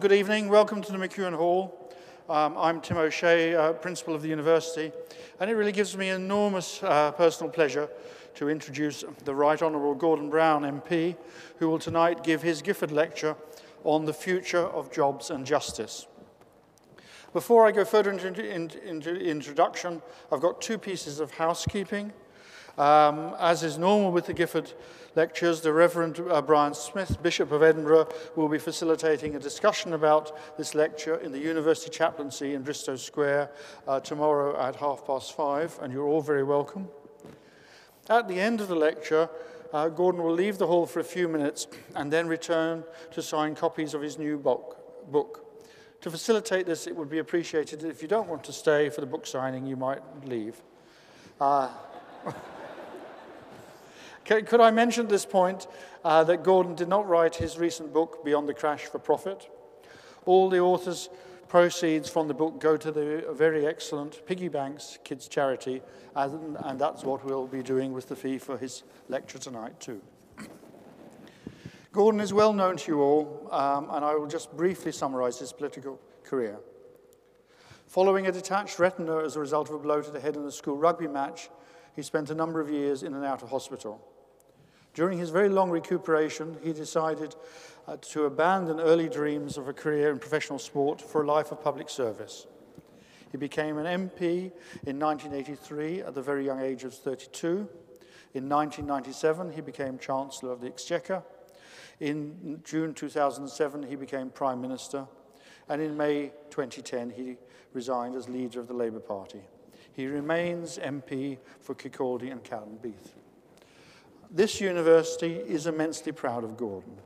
good evening. Welcome to the McEwan Hall. Um, I'm Tim O'Shea, uh, Principal of the University, and it really gives me enormous uh, personal pleasure to introduce the Right Honourable Gordon Brown MP, who will tonight give his Gifford Lecture on the future of jobs and justice. Before I go further into, into introduction, I've got two pieces of housekeeping. Um, as is normal with the Gifford lectures, the Reverend uh, Brian Smith, Bishop of Edinburgh, will be facilitating a discussion about this lecture in the University Chaplaincy in Bristo Square uh, tomorrow at half past five, and you're all very welcome. At the end of the lecture, uh, Gordon will leave the hall for a few minutes and then return to sign copies of his new book. book. To facilitate this, it would be appreciated if you don't want to stay for the book signing, you might leave. Could I mention at this point uh, that Gordon did not write his recent book, Beyond the Crash, for profit? All the author's proceeds from the book go to the very excellent Piggy Banks Kids Charity, and, and that's what we'll be doing with the fee for his lecture tonight, too. Gordon is well known to you all, um, and I will just briefly summarize his political career. Following a detached retina as a result of a blow to the head in a school rugby match, he spent a number of years in and out of hospital. During his very long recuperation, he decided uh, to abandon early dreams of a career in professional sport for a life of public service. He became an MP in 1983 at the very young age of 32. In 1997, he became Chancellor of the Exchequer. In June 2007, he became Prime Minister. And in May 2010, he resigned as leader of the Labour Party. He remains MP for Kirkcaldy and Cowdenbeath. This university is immensely proud of Gordon,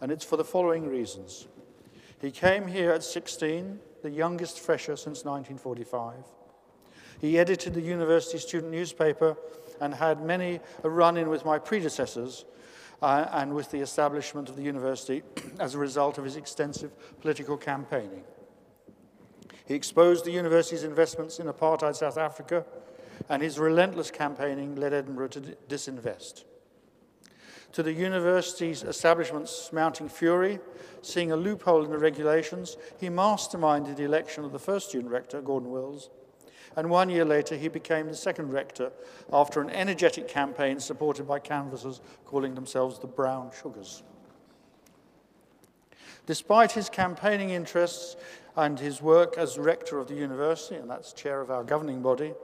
and it's for the following reasons. He came here at 16, the youngest fresher since 1945. He edited the university student newspaper and had many a run-in with my predecessors uh, and with the establishment of the university as a result of his extensive political campaigning. He exposed the university's investments in apartheid South Africa and his relentless campaigning led Edinburgh to disinvest. To the university's establishment's mounting fury, seeing a loophole in the regulations, he masterminded the election of the first student rector, Gordon Wills, and one year later he became the second rector after an energetic campaign supported by canvassers calling themselves the Brown Sugars. Despite his campaigning interests and his work as rector of the university, and that's chair of our governing body,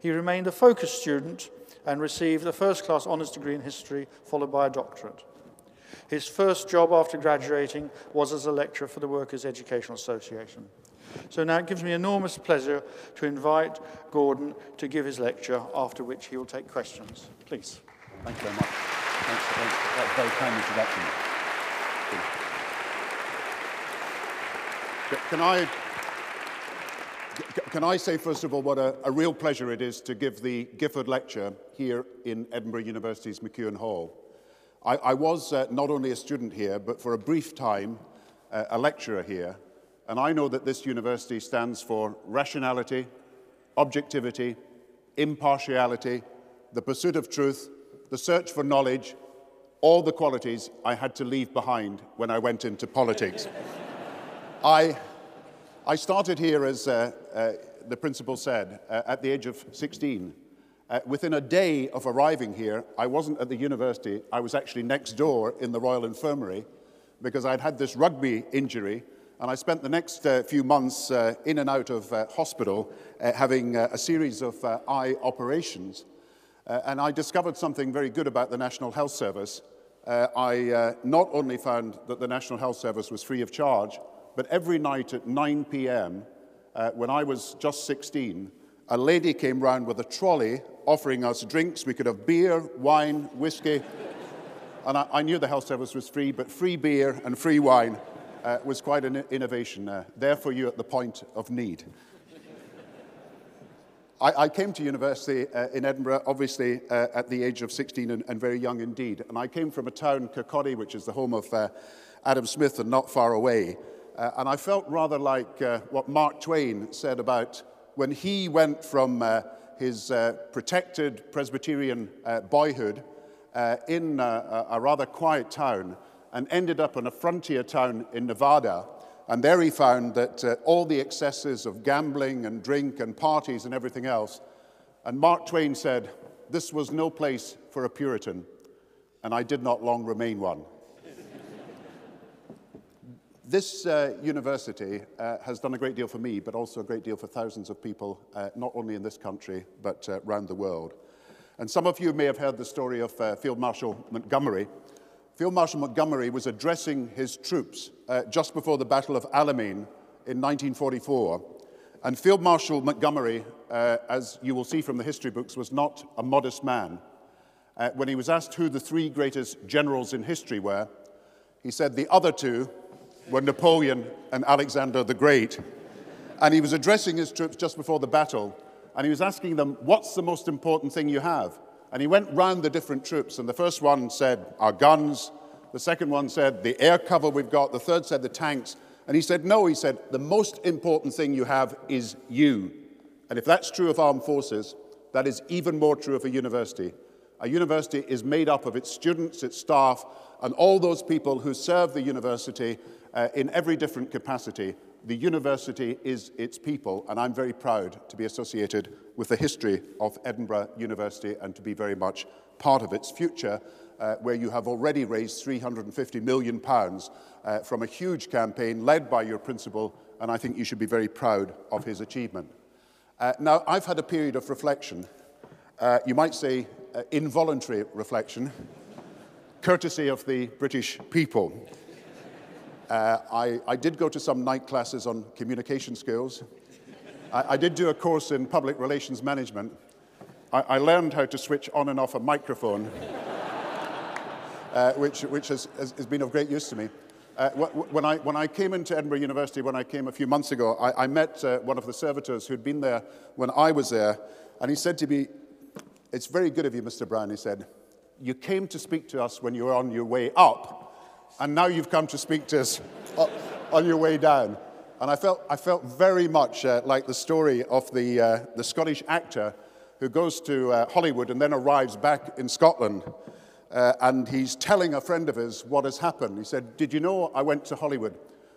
he remained a focused student and received a first-class honours degree in history, followed by a doctorate. His first job after graduating was as a lecturer for the Workers' Educational Association. So now it gives me enormous pleasure to invite Gordon to give his lecture, after which he will take questions. Please. Thank you very much. Thanks for that very kind introduction. Can I, can I say, first of all, what a, a, real pleasure it is to give the Gifford Lecture here in Edinburgh University's McEwan Hall. I, I was uh, not only a student here, but for a brief time, uh, a lecturer here. And I know that this university stands for rationality, objectivity, impartiality, the pursuit of truth, the search for knowledge, all the qualities I had to leave behind when I went into politics. I, I started here, as uh, uh, the principal said, uh, at the age of 16. Uh, within a day of arriving here, I wasn't at the university, I was actually next door in the Royal Infirmary because I'd had this rugby injury and I spent the next uh, few months uh, in and out of uh, hospital uh, having uh, a series of eye operations. And I discovered something very good about the National Health Service. I not only found that the National Health Service was free of charge, but every night at 9 p.m., uh, when I was just 16, a lady came round with a trolley offering us drinks. We could have beer, wine, whiskey. and I, I, knew the health service was free, but free beer and free wine uh, was quite an innovation there for you at the point of need. I, I came to university uh, in Edinburgh, obviously, uh, at the age of 16 and, and, very young indeed. And I came from a town, Kirkcaldy, which is the home of uh, Adam Smith and not far away. Uh, and I felt rather like uh, what Mark Twain said about when he went from uh, his uh, protected Presbyterian uh, boyhood uh, in a rather quiet town and ended up in a frontier town in Nevada And there he found that all the excesses of gambling and drink and parties and everything else. And Mark Twain said, This was no place for a Puritan, and I did not long remain one. This uh, university uh, has done a great deal for me, but also a great deal for thousands of people, uh, not only in this country, but uh, around the world. And some of you may have heard the story of uh, Field Marshal Montgomery. Field Marshal Montgomery was addressing his troops uh, just before the Battle of Alamein in 1944. And Field Marshal Montgomery, as you will see from the history books, was not a modest man. when he was asked who the three greatest generals in history were, he said the other two were Napoleon and Alexander the Great. And he was addressing his troops just before the battle, and he was asking them, What's the most important thing you have? And he went round the different troops, and the first one said, Our guns. The second one said, The air cover we've got. The third said, The tanks. And he said, No, he said, The most important thing you have is you. And if that's true of armed forces, that is even more true of a university. A university is made up of its students, its staff, and all those people who serve the university uh, in every different capacity. The university is its people, and I'm very proud to be associated with the history of Edinburgh University and to be very much part of its future, uh, where you have already raised 350 million pounds uh, from a huge campaign led by your principal, and I think you should be very proud of his achievement. Uh, now, I've had a period of reflection, uh, you might say uh, involuntary reflection, courtesy of the British people. Uh, I, I, did go to some night classes on communication skills. I, I did do a course in public relations management. I, I, learned how to switch on and off a microphone, uh, which, which has, has, been of great use to me. Uh, when, I, when I came into Edinburgh University, when I came a few months ago, I, I met uh, one of the servitors who'd been there when I was there, and he said to me, It's very good of you, Mr. Brown, he said. You came to speak to us when you were on your way up, and now you've come to speak to us on your way down. And I felt, I felt very much uh, like the story of the, uh, the Scottish actor who goes to uh, Hollywood and then arrives back in Scotland. Uh, and he's telling a friend of his what has happened. He said, Did you know I went to Hollywood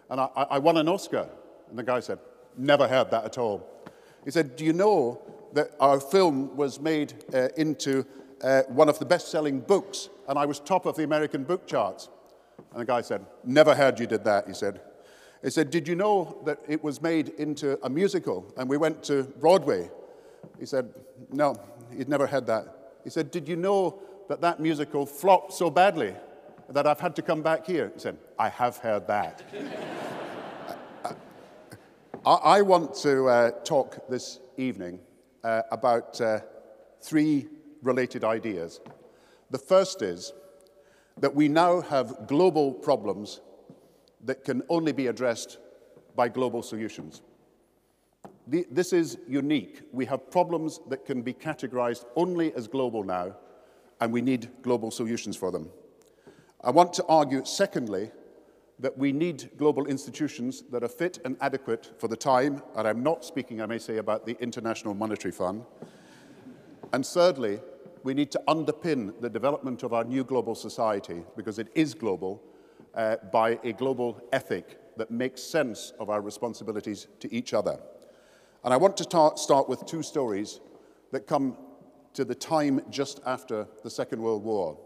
and I, I won an Oscar? And the guy said, Never heard that at all. He said, Do you know that our film was made uh, into uh, one of the best selling books and I was top of the American book charts? And the guy said, Never heard you did that, he said. He said, Did you know that it was made into a musical and we went to Broadway? He said, No, he'd never heard that. He said, Did you know that that musical flopped so badly that I've had to come back here? He said, I have heard that. I, I, want to uh, talk this evening uh, about uh, three related ideas. The first is that we now have global problems that can only be addressed by global solutions. The, this is unique. We have problems that can be categorized only as global now, and we need global solutions for them. I want to argue, secondly, that we need global institutions that are fit and adequate for the time, and I'm not speaking, I may say, about the International Monetary Fund. And thirdly, we need to underpin the development of our new global society, because it is global, uh, by a global ethic that makes sense of our responsibilities to each other. And I want to start, with two stories that come to the time just after the Second World War.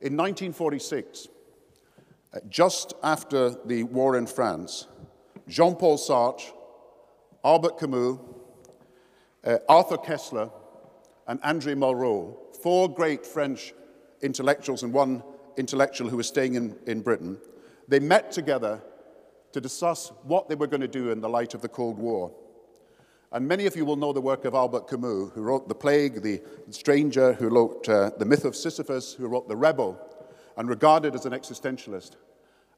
In 1946, uh, just after the war in France, Jean Paul Sartre, Albert Camus, uh, Arthur Koestler, and André Malraux, four great French intellectuals and one intellectual who was staying in, in Britain, they met together to discuss what they were going to do in the light of the Cold War. And many of you will know the work of Albert Camus, who wrote The Plague, The Stranger, who wrote uh, The Myth of Sisyphus, who wrote The Rebel, and regarded as an existentialist.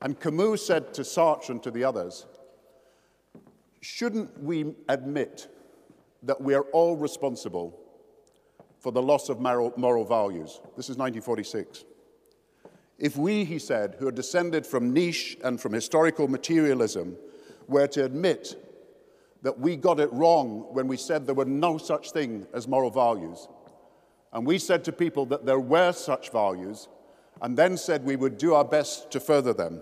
And Camus said to Sartre and to the others, Shouldn't we admit that we are all responsible for the loss of moral, moral values. This is 1946. If we, he said, who are descended from Nietzsche and from historical materialism, were to admit that we got it wrong when we said there were no such thing as moral values, and we said to people that there were such values, and then said we would do our best to further them,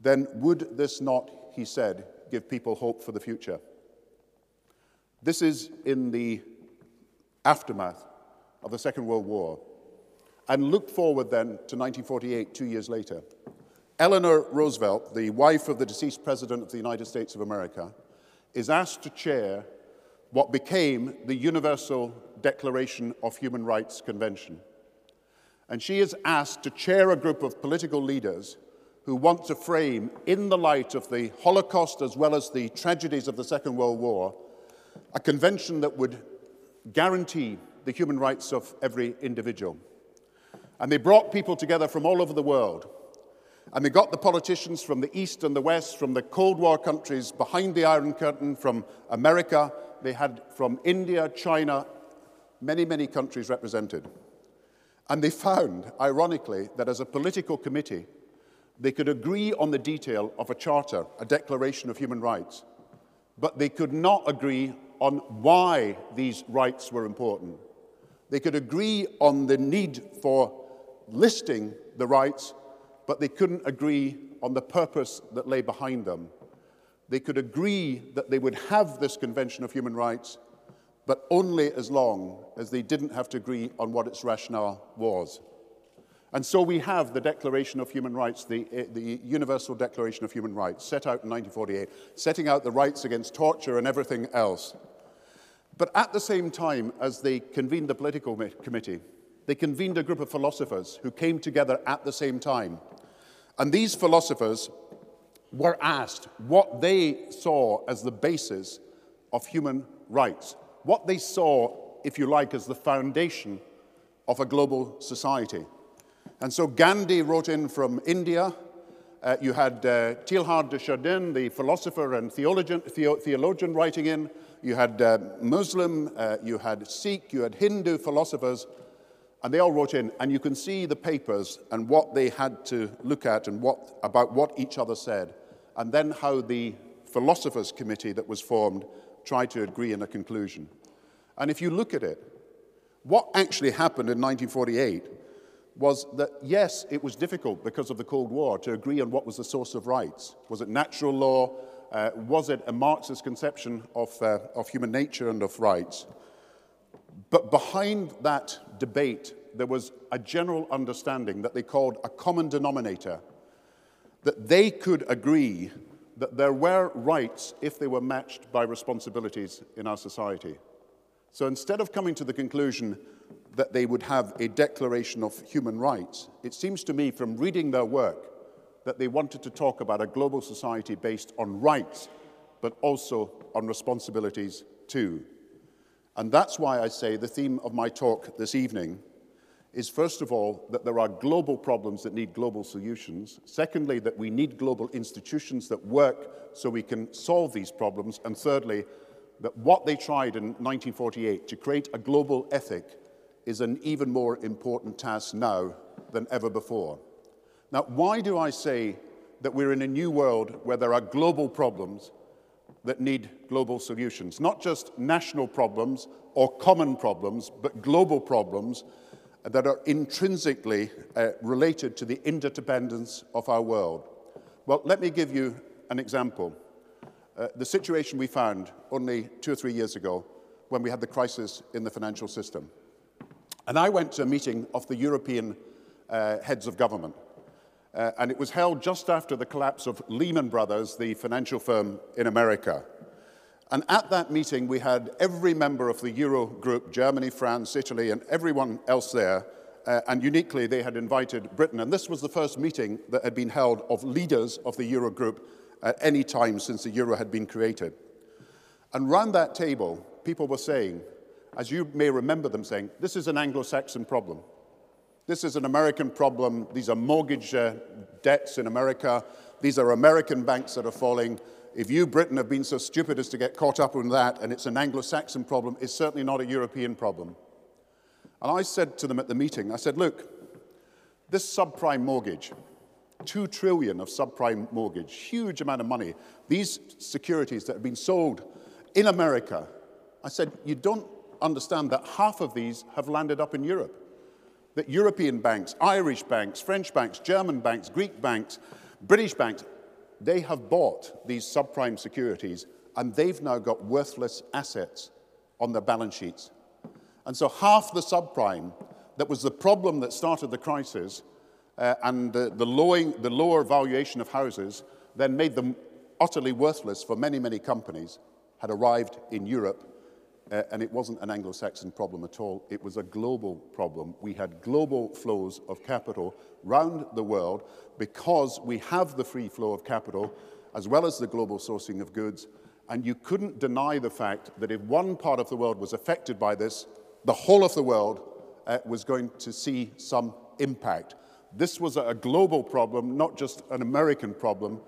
then would this not, he said, give people hope for the future? This is in the aftermath of the Second World War. And look forward then to 1948, two years later. Eleanor Roosevelt, the wife of the deceased President of the United States of America, is asked to chair what became the Universal Declaration of Human Rights Convention. And she is asked to chair a group of political leaders who want to frame, in the light of the Holocaust as well as the tragedies of the Second World War, a convention that would guarantee the human rights of every individual. And they brought people together from all over the world. And they got the politicians from the East and the West, from the Cold War countries behind the Iron Curtain, from America. They had from India, China, many, many countries represented. And they found, ironically, that as a political committee, they could agree on the detail of a charter, a declaration of human rights, but they could not agree on why these rights were important. They could agree on the need for listing the rights, but they couldn't agree on the purpose that lay behind them. They could agree that they would have this Convention of Human Rights, but only as long as they didn't have to agree on what its rationale was. And so we have the Declaration of Human Rights, the, eh, the Universal Declaration of Human Rights, set out in 1948, setting out the rights against torture and everything else. But at the same time as they convened the political committee, they convened a group of philosophers who came together at the same time. And these philosophers were asked what they saw as the basis of human rights, what they saw, if you like, as the foundation of a global society. And so Gandhi wrote in from India. Uh, you had uh, Teilhard de Chardin, the philosopher and theologian, theo theologian writing in. You had uh, Muslim, uh, you had Sikh, you had Hindu philosophers, and they all wrote in. And you can see the papers and what they had to look at and what, about what each other said. And then how the philosophers' committee that was formed tried to agree in a conclusion. And if you look at it, what actually happened in 1948 was that, yes, it was difficult because of the Cold War to agree on what was the source of rights. Was it natural law? Uh, was it a Marxist conception of, uh, of human nature and of rights? But behind that debate, there was a general understanding that they called a common denominator, that they could agree that there were rights if they were matched by responsibilities in our society. So instead of coming to the conclusion that they would have a declaration of human rights. It seems to me from reading their work that they wanted to talk about a global society based on rights, but also on responsibilities too. And that's why I say the theme of my talk this evening is first of all that there are global problems that need global solutions. Secondly, that we need global institutions that work so we can solve these problems. And thirdly, that what they tried in 1948 to create a global ethic is an even more important task now than ever before. Now, why do I say that we're in a new world where there are global problems that need global solutions? Not just national problems or common problems, but global problems that are intrinsically uh, related to the interdependence of our world. Well, let me give you an example. Uh, the situation we found only two or three years ago when we had the crisis in the financial system. And I went to a meeting of the European uh, heads of government. Uh, and it was held just after the collapse of Lehman Brothers, the financial firm in America. And at that meeting, we had every member of the Euro group, Germany, France, Italy, and everyone else there. Uh, and uniquely, they had invited Britain. And this was the first meeting that had been held of leaders of the Euro group at any time since the Euro had been created. And round that table, people were saying, as you may remember them saying, this is an Anglo-Saxon problem. This is an American problem. These are mortgage uh, debts in America. These are American banks that are falling. If you, Britain, have been so stupid as to get caught up in that and it's an Anglo-Saxon problem, it's certainly not a European problem. And I said to them at the meeting, I said, look, this subprime mortgage, two trillion of subprime mortgage, huge amount of money, these securities that have been sold in America, I said, you don't understand that half of these have landed up in Europe. That European banks, Irish banks, French banks, German banks, Greek banks, British banks, they have bought these subprime securities and they've now got worthless assets on their balance sheets. And so half the subprime that was the problem that started the crisis uh, and the, the, the lower valuation of houses then made them utterly worthless for many, many companies had arrived in Europe. Uh, and it wasn't an Anglo-Saxon problem at all. It was a global problem. We had global flows of capital round the world because we have the free flow of capital as well as the global sourcing of goods. And you couldn't deny the fact that if one part of the world was affected by this, the whole of the world uh, was going to see some impact. This was a global problem, not just an American problem.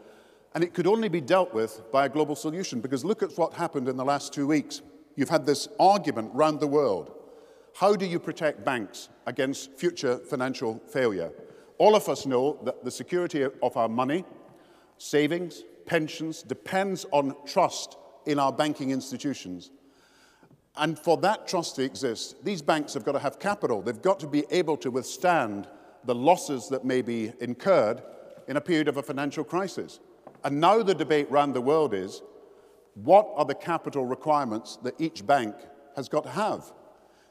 And it could only be dealt with by a global solution because look at what happened in the last two weeks. You've had this argument round the world. How do you protect banks against future financial failure? All of us know that the security of our money, savings, pensions depends on trust in our banking institutions. And for that trust to exist, these banks have got to have capital. They've got to be able to withstand the losses that may be incurred in a period of a financial crisis. And now the debate around the world is what are the capital requirements that each bank has got to have?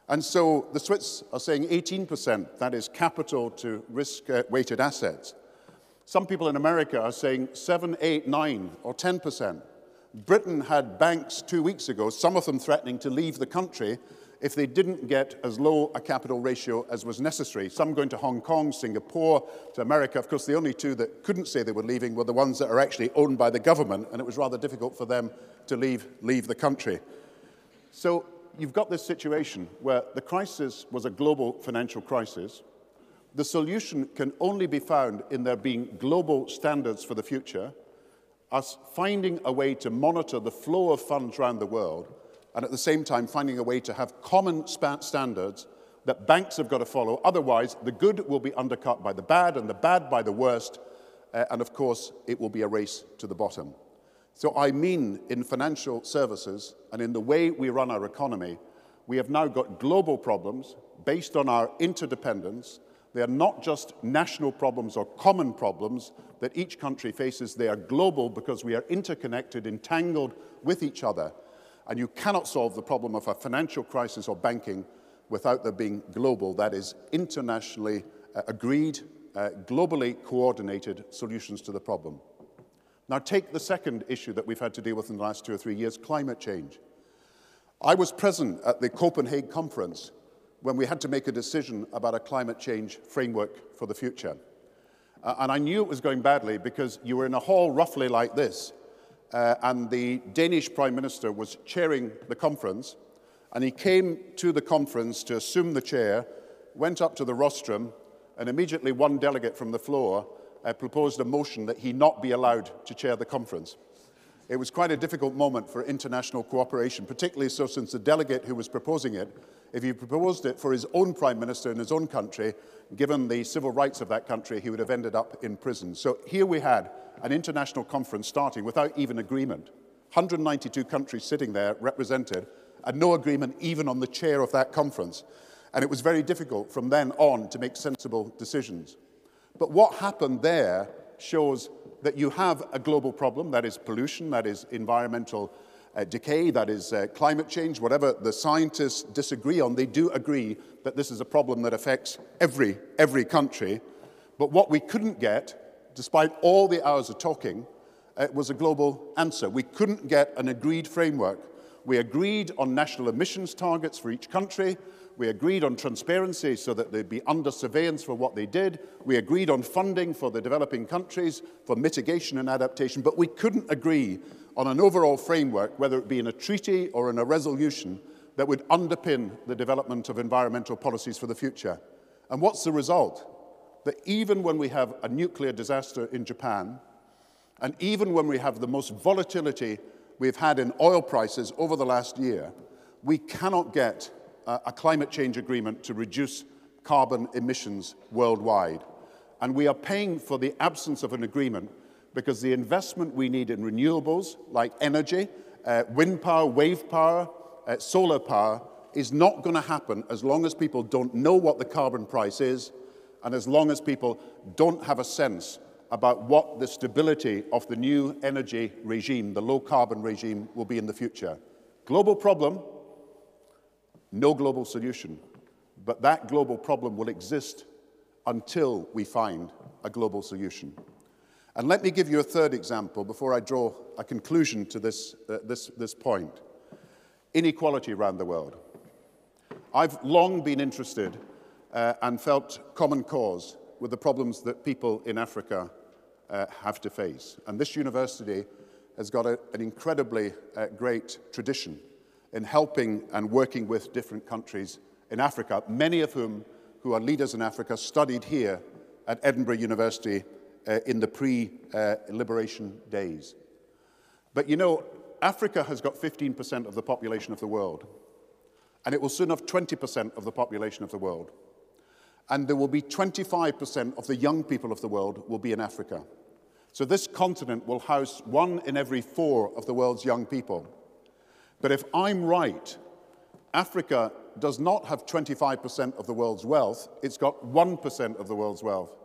And so the Swiss are saying 18%, that is capital to risk uh, weighted assets. Some people in America are saying 7, 8, 9, or 10%. Britain had banks two weeks ago, some of them threatening to leave the country if they didn't get as low a capital ratio as was necessary. Some going to Hong Kong, Singapore, to America. Of course, the only two that couldn't say they were leaving were the ones that are actually owned by the government, and it was rather difficult for them to leave, leave the country. So you've got this situation where the crisis was a global financial crisis. The solution can only be found in there being global standards for the future, us finding a way to monitor the flow of funds around the world, and at the same time finding a way to have common standards that banks have got to follow. Otherwise, the good will be undercut by the bad, and the bad by the worst, uh, and of course, it will be a race to the bottom. So I mean in financial services and in the way we run our economy, we have now got global problems based on our interdependence. They are not just national problems or common problems that each country faces. They are global because we are interconnected, entangled with each other. And you cannot solve the problem of a financial crisis or banking without there being global, that is, internationally uh, agreed, uh, globally coordinated solutions to the problem. Now, take the second issue that we've had to deal with in the last two or three years climate change. I was present at the Copenhagen conference when we had to make a decision about a climate change framework for the future. Uh, and I knew it was going badly because you were in a hall roughly like this, uh, and the Danish Prime Minister was chairing the conference, and he came to the conference to assume the chair, went up to the rostrum, and immediately one delegate from the floor uh, proposed a motion that he not be allowed to chair the conference. It was quite a difficult moment for international cooperation, particularly so since the delegate who was proposing it, if he proposed it for his own prime minister in his own country, given the civil rights of that country, he would have ended up in prison. So here we had an international conference starting without even agreement. 192 countries sitting there represented, and no agreement even on the chair of that conference. And it was very difficult from then on to make sensible decisions. But what happened there shows that you have a global problem, that is pollution, that is environmental uh, decay, that is uh, climate change, whatever the scientists disagree on, they do agree that this is a problem that affects every, every country. But what we couldn't get, despite all the hours of talking, uh, was a global answer. We couldn't get an agreed framework. We agreed on national emissions targets for each country. We agreed on transparency so that they'd be under surveillance for what they did. We agreed on funding for the developing countries for mitigation and adaptation, but we couldn't agree on an overall framework, whether it be in a treaty or in a resolution, that would underpin the development of environmental policies for the future. And what's the result? That even when we have a nuclear disaster in Japan, and even when we have the most volatility we've had in oil prices over the last year, we cannot get a climate change agreement to reduce carbon emissions worldwide. And we are paying for the absence of an agreement because the investment we need in renewables like energy, uh, wind power, wave power, uh, solar power is not going to happen as long as people don't know what the carbon price is and as long as people don't have a sense about what the stability of the new energy regime, the low carbon regime, will be in the future. Global problem, no global solution. But that global problem will exist until we find a global solution. And let me give you a third example before I draw a conclusion to this, uh, this, this point. Inequality around the world. I've long been interested uh, and felt common cause with the problems that people in Africa uh, have to face. And this university has got a, an incredibly uh, great tradition in helping and working with different countries in Africa, many of whom who are leaders in Africa studied here at Edinburgh University uh, in the pre-liberation days. But you know, Africa has got 15% of the population of the world, and it will soon have 20% of the population of the world. And there will be 25% of the young people of the world will be in Africa. So this continent will house one in every four of the world's young people. But if I'm right, Africa does not have 25% of the world's wealth, it's got 1% of the world's wealth.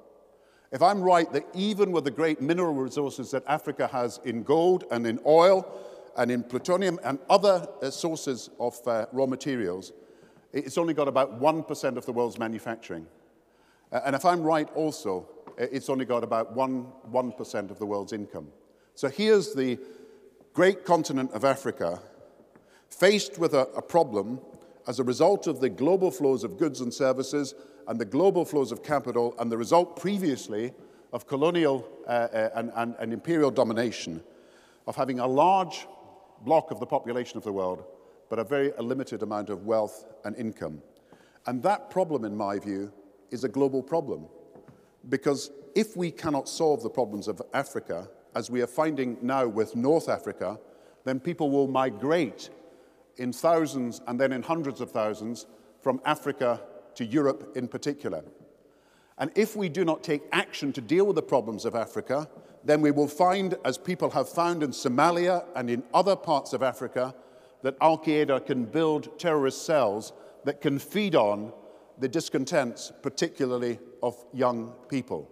If I'm right that even with the great mineral resources that Africa has in gold and in oil and in plutonium and other uh, sources of uh, raw materials, it's only got about 1% of the world's manufacturing. Uh, and if I'm right also, it's only got about 1, 1% of the world's income. So here's the great continent of Africa faced with a, a problem as a result of the global flows of goods and services and the global flows of capital and the result previously of colonial uh, uh, and, and, and imperial domination of having a large block of the population of the world, but a very limited amount of wealth and income. And that problem, in my view, is a global problem. Because if we cannot solve the problems of Africa, as we are finding now with North Africa, then people will migrate in thousands and then in hundreds of thousands from Africa to Europe in particular. And if we do not take action to deal with the problems of Africa, then we will find, as people have found in Somalia and in other parts of Africa, that Al Qaeda can build terrorist cells that can feed on the discontents, particularly of young people.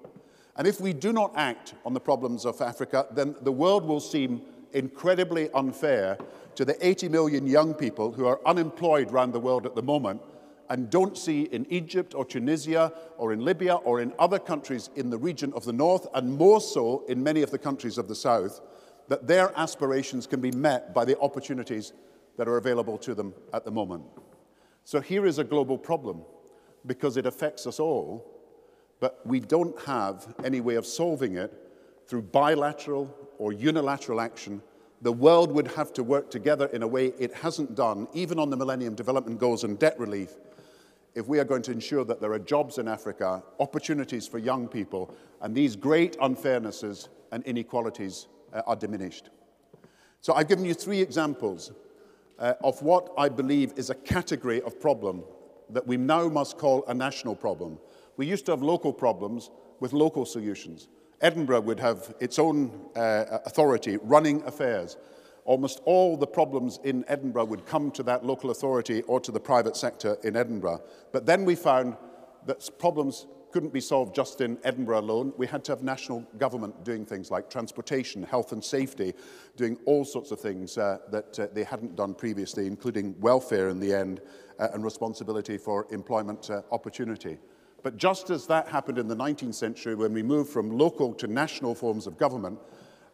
And if we do not act on the problems of Africa, then the world will seem incredibly unfair to the 80 million young people who are unemployed around the world at the moment and don't see in Egypt or Tunisia or in Libya or in other countries in the region of the north, and more so in many of the countries of the south, that their aspirations can be met by the opportunities that are available to them at the moment. So here is a global problem because it affects us all, but we don't have any way of solving it through bilateral or unilateral action the world would have to work together in a way it hasn't done, even on the Millennium Development Goals and debt relief, if we are going to ensure that there are jobs in Africa, opportunities for young people, and these great unfairnesses and inequalities uh, are diminished. So I've given you three examples uh, of what I believe is a category of problem that we now must call a national problem. We used to have local problems with local solutions. Edinburgh would have its own uh, authority running affairs. Almost all the problems in Edinburgh would come to that local authority or to the private sector in Edinburgh. But then we found that problems couldn't be solved just in Edinburgh alone. We had to have national government doing things like transportation, health and safety, doing all sorts of things uh, that uh, they hadn't done previously, including welfare in the end uh, and responsibility for employment uh, opportunity. But just as that happened in the 19th century when we moved from local to national forms of government,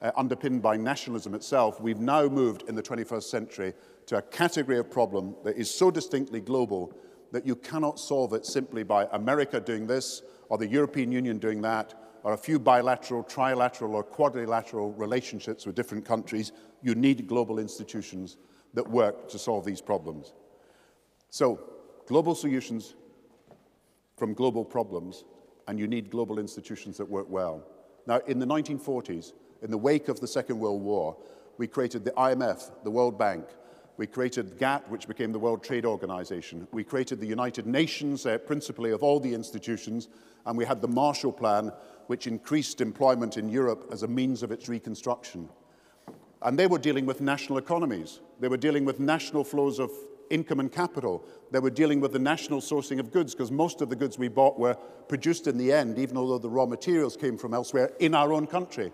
uh, underpinned by nationalism itself, we've now moved in the 21st century to a category of problem that is so distinctly global that you cannot solve it simply by America doing this or the European Union doing that or a few bilateral, trilateral, or quadrilateral relationships with different countries. You need global institutions that work to solve these problems. So, global solutions from global problems, and you need global institutions that work well. Now, in the 1940s, in the wake of the Second World War, we created the IMF, the World Bank. We created GATT, which became the World Trade Organization. We created the United Nations, uh, principally of all the institutions, and we had the Marshall Plan, which increased employment in Europe as a means of its reconstruction. And they were dealing with national economies. They were dealing with national flows of income and capital. They were dealing with the national sourcing of goods because most of the goods we bought were produced in the end, even though the raw materials came from elsewhere, in our own country.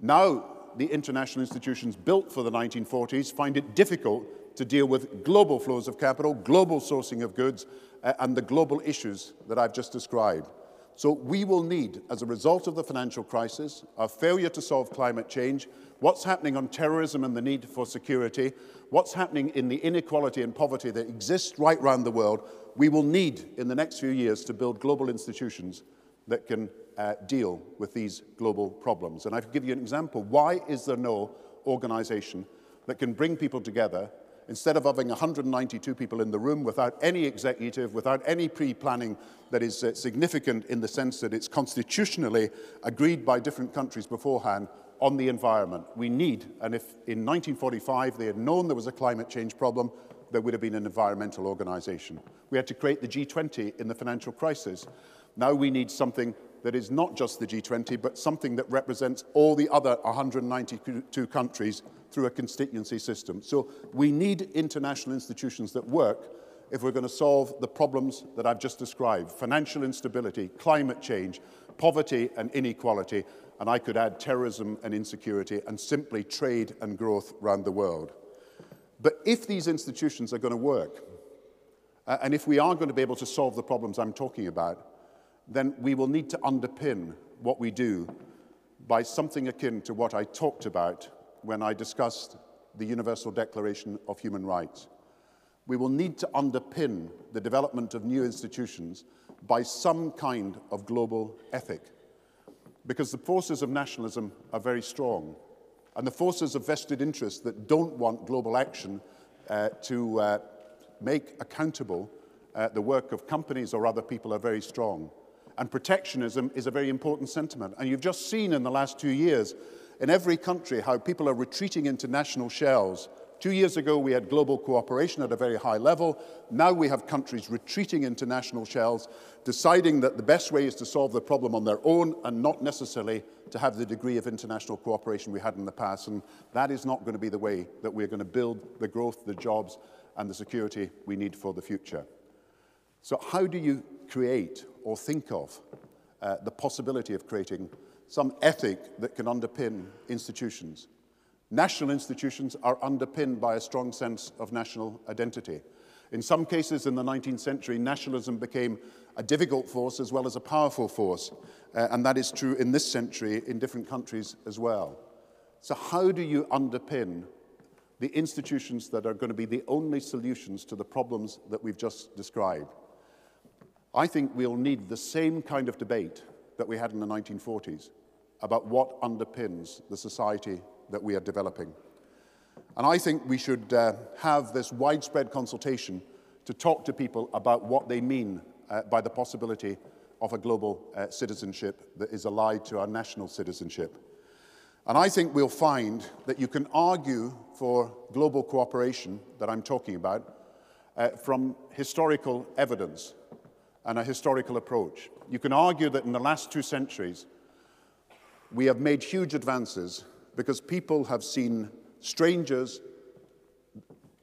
Now, the international institutions built for the 1940s find it difficult to deal with global flows of capital, global sourcing of goods, uh, and the global issues that I've just described. So we will need, as a result of the financial crisis, our failure to solve climate change, what's happening on terrorism and the need for security, what's happening in the inequality and poverty that exists right around the world, we will need in the next few years to build global institutions that can uh, deal with these global problems. And I can give you an example. Why is there no organization that can bring people together instead of having 192 people in the room without any executive, without any pre-planning that is uh, significant in the sense that it's constitutionally agreed by different countries beforehand on the environment. We need, and if in 1945 they had known there was a climate change problem, there would have been an environmental organization. We had to create the G20 in the financial crisis. Now we need something that is not just the G20, but something that represents all the other 192 countries through a constituency system. So we need international institutions that work if we're going to solve the problems that I've just described, financial instability, climate change, poverty and inequality, and I could add terrorism and insecurity, and simply trade and growth around the world. But if these institutions are going to work, uh, and if we are going to be able to solve the problems I'm talking about, then we will need to underpin what we do by something akin to what I talked about when I discussed the Universal Declaration of Human Rights. We will need to underpin the development of new institutions by some kind of global ethic. Because the forces of nationalism are very strong. And the forces of vested interest that don't want global action uh, to uh, make accountable uh, the work of companies or other people are very strong. And protectionism is a very important sentiment. And you've just seen in the last two years in every country how people are retreating into national shells. Two years ago, we had global cooperation at a very high level. Now we have countries retreating into national shells, deciding that the best way is to solve the problem on their own and not necessarily to have the degree of international cooperation we had in the past. And that is not going to be the way that we're going to build the growth, the jobs, and the security we need for the future. So how do you create or think of uh, the possibility of creating some ethic that can underpin institutions. National institutions are underpinned by a strong sense of national identity. In some cases in the 19th century, nationalism became a difficult force as well as a powerful force. Uh, and that is true in this century in different countries as well. So, how do you underpin the institutions that are going to be the only solutions to the problems that we've just described? I think we'll need the same kind of debate that we had in the 1940s about what underpins the society that we are developing. And I think we should uh, have this widespread consultation to talk to people about what they mean uh, by the possibility of a global uh, citizenship that is allied to our national citizenship. And I think we'll find that you can argue for global cooperation that I'm talking about uh, from historical evidence and a historical approach. You can argue that in the last two centuries, we have made huge advances because people have seen strangers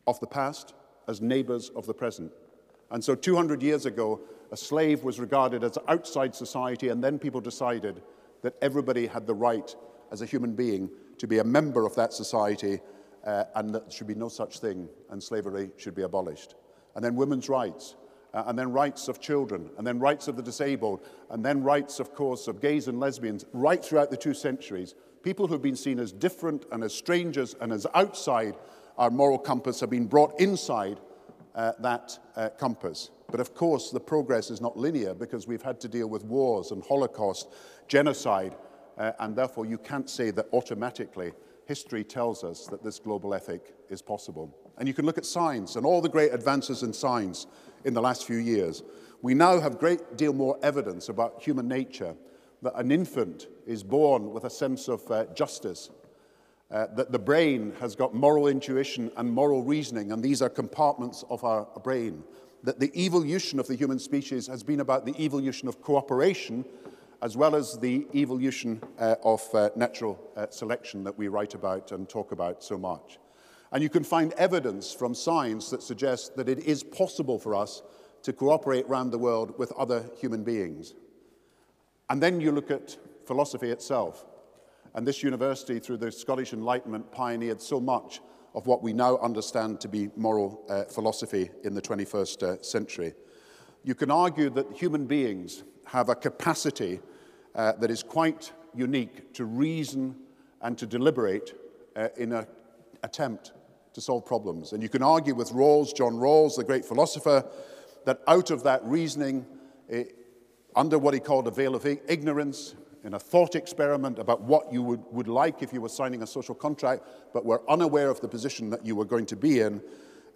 of the past as neighbors of the present. And so 200 years ago, a slave was regarded as outside society, and then people decided that everybody had the right as a human being to be a member of that society uh, and that there should be no such thing, and slavery should be abolished. And then women's rights uh, and then rights of children, and then rights of the disabled, and then rights, of course, of gays and lesbians, right throughout the two centuries. People who've been seen as different and as strangers and as outside our moral compass have been brought inside uh, that uh, compass. But of course, the progress is not linear because we've had to deal with wars and Holocaust, genocide, uh, and therefore you can't say that automatically history tells us that this global ethic is possible. And you can look at science and all the great advances in science in the last few years. We now have a great deal more evidence about human nature, that an infant is born with a sense of uh, justice, uh, that the brain has got moral intuition and moral reasoning, and these are compartments of our brain, that the evolution of the human species has been about the evolution of cooperation as well as the evolution uh, of uh, natural uh, selection that we write about and talk about so much. And you can find evidence from science that suggests that it is possible for us to cooperate around the world with other human beings. And then you look at philosophy itself. And this university, through the Scottish Enlightenment, pioneered so much of what we now understand to be moral uh, philosophy in the 21st uh, century. You can argue that human beings have a capacity uh, that is quite unique to reason and to deliberate uh, in an attempt to solve problems. And you can argue with Rawls, John Rawls, the great philosopher, that out of that reasoning, eh, under what he called a veil of ignorance, in a thought experiment about what you would, would like if you were signing a social contract, but were unaware of the position that you were going to be in,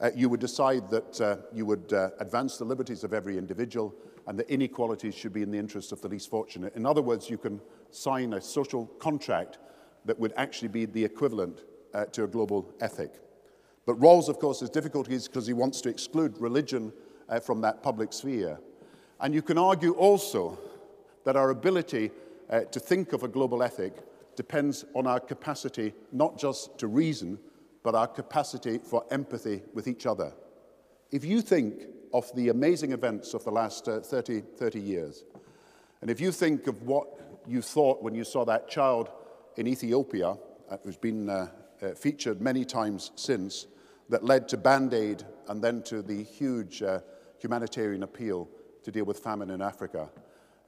uh, you would decide that uh, you would uh, advance the liberties of every individual and that inequalities should be in the interest of the least fortunate. In other words, you can sign a social contract that would actually be the equivalent uh, to a global ethic. But Rawls, of course, has difficulties because he wants to exclude religion uh, from that public sphere. And you can argue also that our ability uh, to think of a global ethic depends on our capacity not just to reason, but our capacity for empathy with each other. If you think of the amazing events of the last uh, 30, 30 years, and if you think of what you thought when you saw that child in Ethiopia, uh, who's been uh, uh, featured many times since, that led to Band Aid and then to the huge uh, humanitarian appeal to deal with famine in Africa.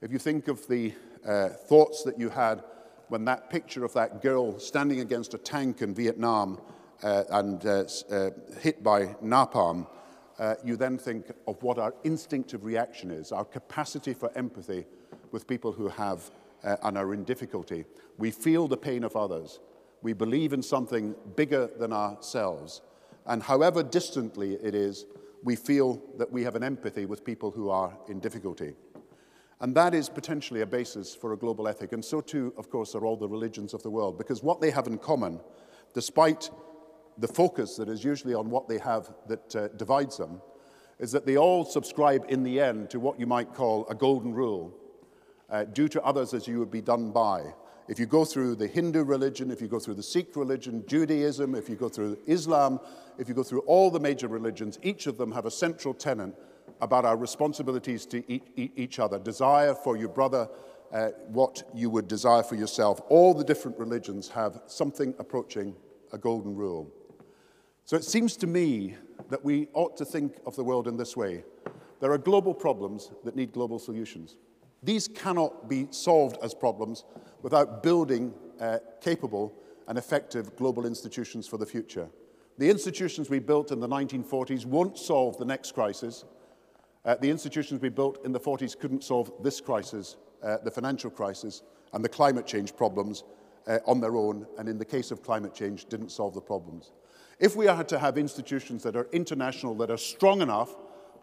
If you think of the uh, thoughts that you had when that picture of that girl standing against a tank in Vietnam uh, and uh, uh, hit by napalm, uh, you then think of what our instinctive reaction is, our capacity for empathy with people who have and are in difficulty. We feel the pain of others. We believe in something bigger than ourselves. And however distantly it is, we feel that we have an empathy with people who are in difficulty. And that is potentially a basis for a global ethic. And so, too, of course, are all the religions of the world, because what they have in common, despite the focus that is usually on what they have that uh, divides them, is that they all subscribe in the end to what you might call a golden rule uh, do to others as you would be done by. If you go through the Hindu religion, if you go through the Sikh religion, Judaism, if you go through Islam, if you go through all the major religions, each of them have a central tenet about our responsibilities to each other, desire for your brother uh, what you would desire for yourself. All the different religions have something approaching a golden rule. So it seems to me that we ought to think of the world in this way. There are global problems that need global solutions. These cannot be solved as problems without building uh, capable and effective global institutions for the future. The institutions we built in the 1940s won't solve the next crisis. Uh, the institutions we built in the 40s couldn't solve this crisis, uh, the financial crisis, and the climate change problems uh, on their own, and in the case of climate change, didn't solve the problems. If we are to have institutions that are international, that are strong enough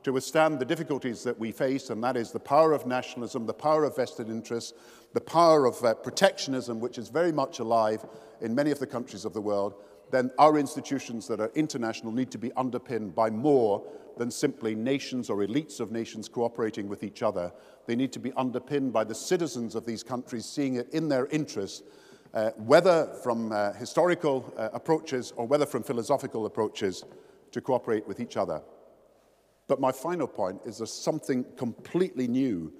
to withstand the difficulties that we face, and that is the power of nationalism, the power of vested interests, the power of uh, protectionism, which is very much alive in many of the countries of the world, then our institutions that are international need to be underpinned by more than simply nations or elites of nations cooperating with each other. They need to be underpinned by the citizens of these countries seeing it in their interest, uh, whether from uh, historical uh, approaches or whether from philosophical approaches, to cooperate with each other. But my final point is there's something completely new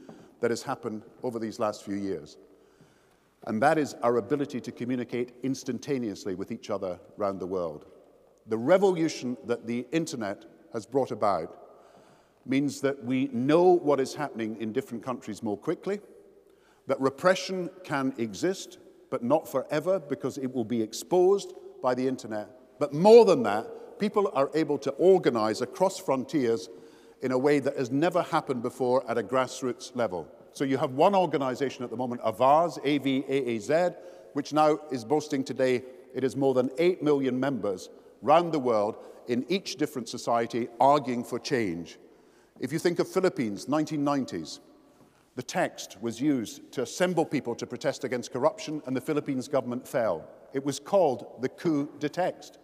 that has happened over these last few years. And that is our ability to communicate instantaneously with each other around the world. The revolution that the internet has brought about means that we know what is happening in different countries more quickly, that repression can exist, but not forever because it will be exposed by the internet. But more than that, people are able to organize across frontiers in a way that has never happened before at a grassroots level. So you have one organization at the moment, Avaaz, A-V-A-A-Z, which now is boasting today it has more than 8 million members around the world in each different society arguing for change. If you think of Philippines, 1990s, the text was used to assemble people to protest against corruption, and the Philippines government fell. It was called the coup de text.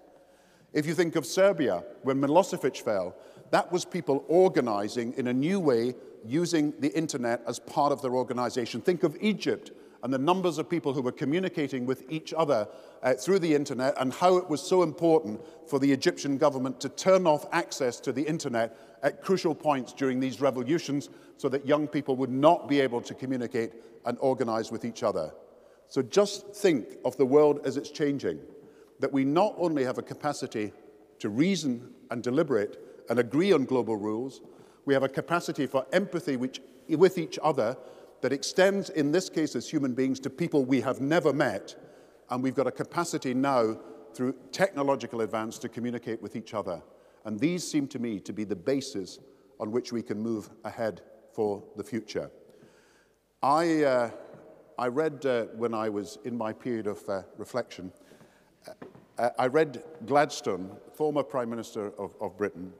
If you think of Serbia, when Milosevic fell, That was people organizing in a new way using the internet as part of their organization. Think of Egypt and the numbers of people who were communicating with each other uh, through the internet and how it was so important for the Egyptian government to turn off access to the internet at crucial points during these revolutions so that young people would not be able to communicate and organize with each other. So just think of the world as it's changing, that we not only have a capacity to reason and deliberate and agree on global rules, we have a capacity for empathy which, with each other that extends, in this case, as human beings, to people we have never met. And we've got a capacity now, through technological advance, to communicate with each other. And these seem to me to be the basis on which we can move ahead for the future. I, uh, I read, uh, when I was in my period of uh, reflection, Uh, I read Gladstone, former Prime Minister of, of Britain,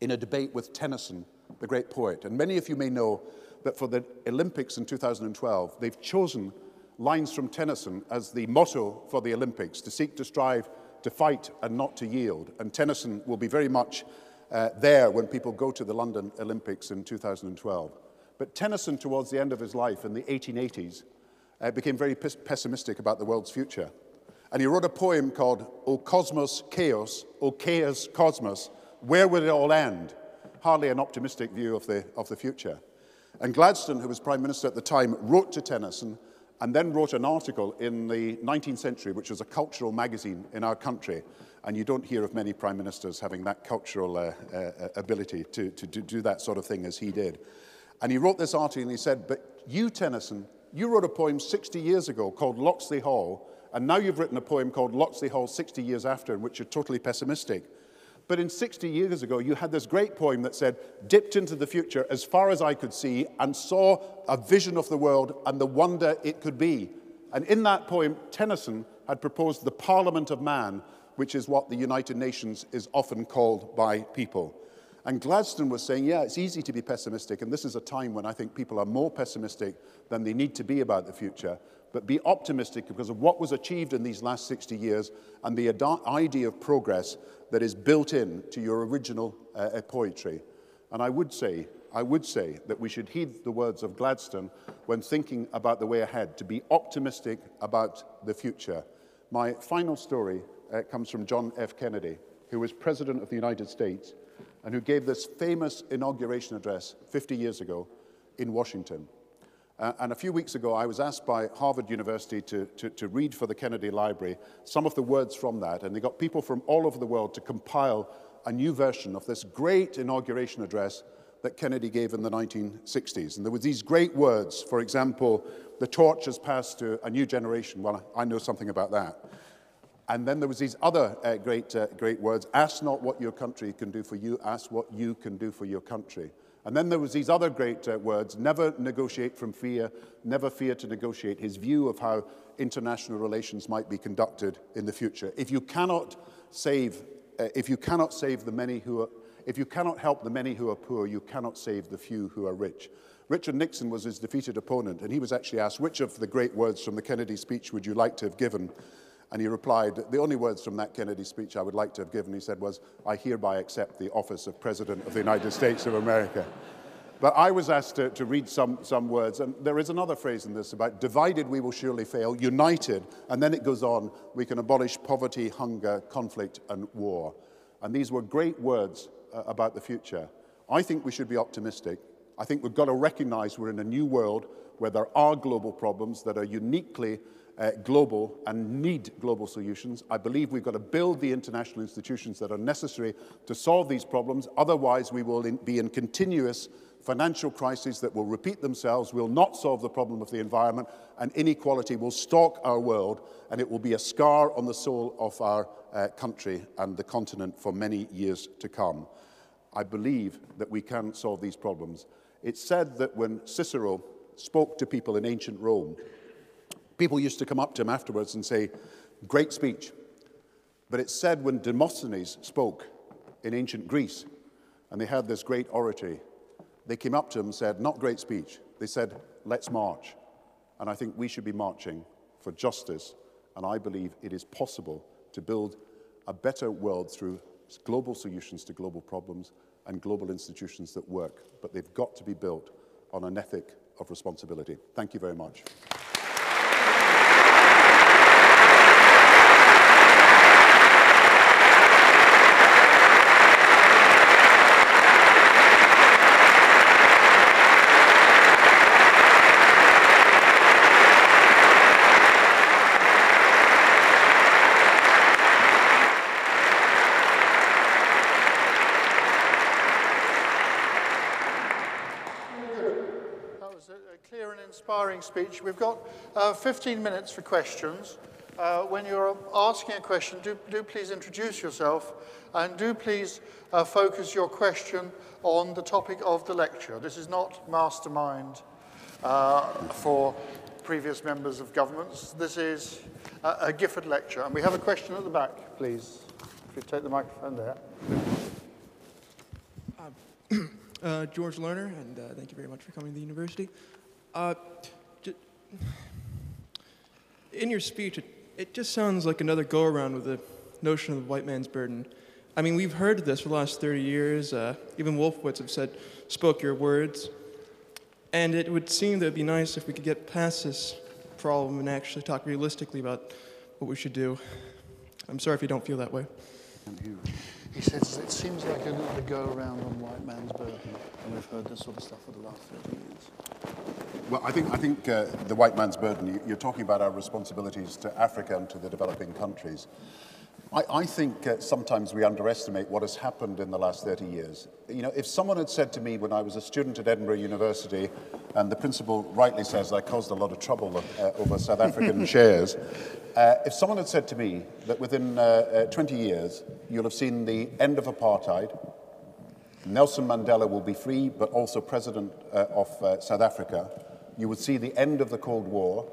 in a debate with Tennyson, the great poet. And many of you may know that for the Olympics in 2012, they've chosen lines from Tennyson as the motto for the Olympics, to seek to strive, to fight and not to yield. And Tennyson will be very much uh, there when people go to the London Olympics in 2012. But Tennyson, towards the end of his life in the 1880s, uh, became very pessimistic about the world's future. And he wrote a poem called O Cosmos Chaos, O Chaos Cosmos, Where Will It All End? Hardly an optimistic view of the, of the future. And Gladstone, who was Prime Minister at the time, wrote to Tennyson and then wrote an article in the 19th century, which was a cultural magazine in our country. And you don't hear of many prime ministers having that cultural uh, uh, ability to, to, to do that sort of thing as he did. And he wrote this article and he said, But you, Tennyson, you wrote a poem 60 years ago called Locksley Hall, and now you've written a poem called Locksley Hall 60 years after, in which you're totally pessimistic. But in 60 years ago, you had this great poem that said, dipped into the future as far as I could see and saw a vision of the world and the wonder it could be. And in that poem, Tennyson had proposed the Parliament of Man, which is what the United Nations is often called by people. And Gladstone was saying, yeah, it's easy to be pessimistic, and this is a time when I think people are more pessimistic than they need to be about the future but be optimistic because of what was achieved in these last 60 years and the idea of progress that is built in to your original uh, uh, poetry. And I would say, I would say that we should heed the words of Gladstone when thinking about the way ahead, to be optimistic about the future. My final story uh, comes from John F. Kennedy, who was President of the United States and who gave this famous inauguration address 50 years ago in Washington. Uh, and a few weeks ago, I was asked by Harvard University to, to, to read for the Kennedy Library some of the words from that. And they got people from all over the world to compile a new version of this great inauguration address that Kennedy gave in the 1960s. And there were these great words. For example, the torch has passed to a new generation. Well, I know something about that. And then there was these other uh, great, uh, great words. Ask not what your country can do for you. Ask what you can do for your country. And then there was these other great uh, words, never negotiate from fear, never fear to negotiate, his view of how international relations might be conducted in the future. If you cannot save, uh, if you cannot save the many who are, if you cannot help the many who are poor, you cannot save the few who are rich. Richard Nixon was his defeated opponent, and he was actually asked, which of the great words from the Kennedy speech would you like to have given? And he replied, The only words from that Kennedy speech I would like to have given, he said, was, I hereby accept the office of President of the United States of America. But I was asked to, to, read some, some words, and there is another phrase in this about divided we will surely fail, united, and then it goes on, we can abolish poverty, hunger, conflict, and war. And these were great words uh, about the future. I think we should be optimistic. I think we've got to recognize we're in a new world where there are global problems that are uniquely uh, global and need global solutions. I believe we've got to build the international institutions that are necessary to solve these problems. Otherwise, we will in, be in continuous financial crises that will repeat themselves, will not solve the problem of the environment, and inequality will stalk our world, and it will be a scar on the soul of our uh, country and the continent for many years to come. I believe that we can solve these problems. It's said that when Cicero spoke to people in ancient Rome, People used to come up to him afterwards and say, Great speech. But it's said when Demosthenes spoke in ancient Greece and they had this great oratory, they came up to him and said, Not great speech. They said, Let's march. And I think we should be marching for justice. And I believe it is possible to build a better world through global solutions to global problems, and global institutions that work. But they've got to be built on an ethic of responsibility. Thank you very much. Speech. We've got uh, 15 minutes for questions. Uh, when you're asking a question, do, do please introduce yourself and do please uh, focus your question on the topic of the lecture. This is not mastermind uh, for previous members of governments. This is a, a Gifford lecture. And we have a question at the back, please. If you take the microphone there. Uh, George Lerner, and uh, thank you very much for coming to the university. Uh, in your speech, it, it just sounds like another go around with the notion of the white man's burden. I mean, we've heard this for the last 30 years. Uh, even Wolfowitz have said, spoke your words. And it would seem that it'd be nice if we could get past this problem and actually talk realistically about what we should do. I'm sorry if you don't feel that way. He says it seems like another go around on white man's burden, and we've heard this sort of stuff for the last 30 years. Well, I think, I think uh, the white man's burden, you're talking about our responsibilities to Africa and to the developing countries. I, I think uh, sometimes we underestimate what has happened in the last 30 years. You know, if someone had said to me when I was a student at Edinburgh University, and the principal rightly says I caused a lot of trouble uh, over South African shares, uh, if someone had said to me that within uh, uh, 20 years you'll have seen the end of apartheid, Nelson Mandela will be free, but also president uh, of South Africa, you would see the end of the Cold War.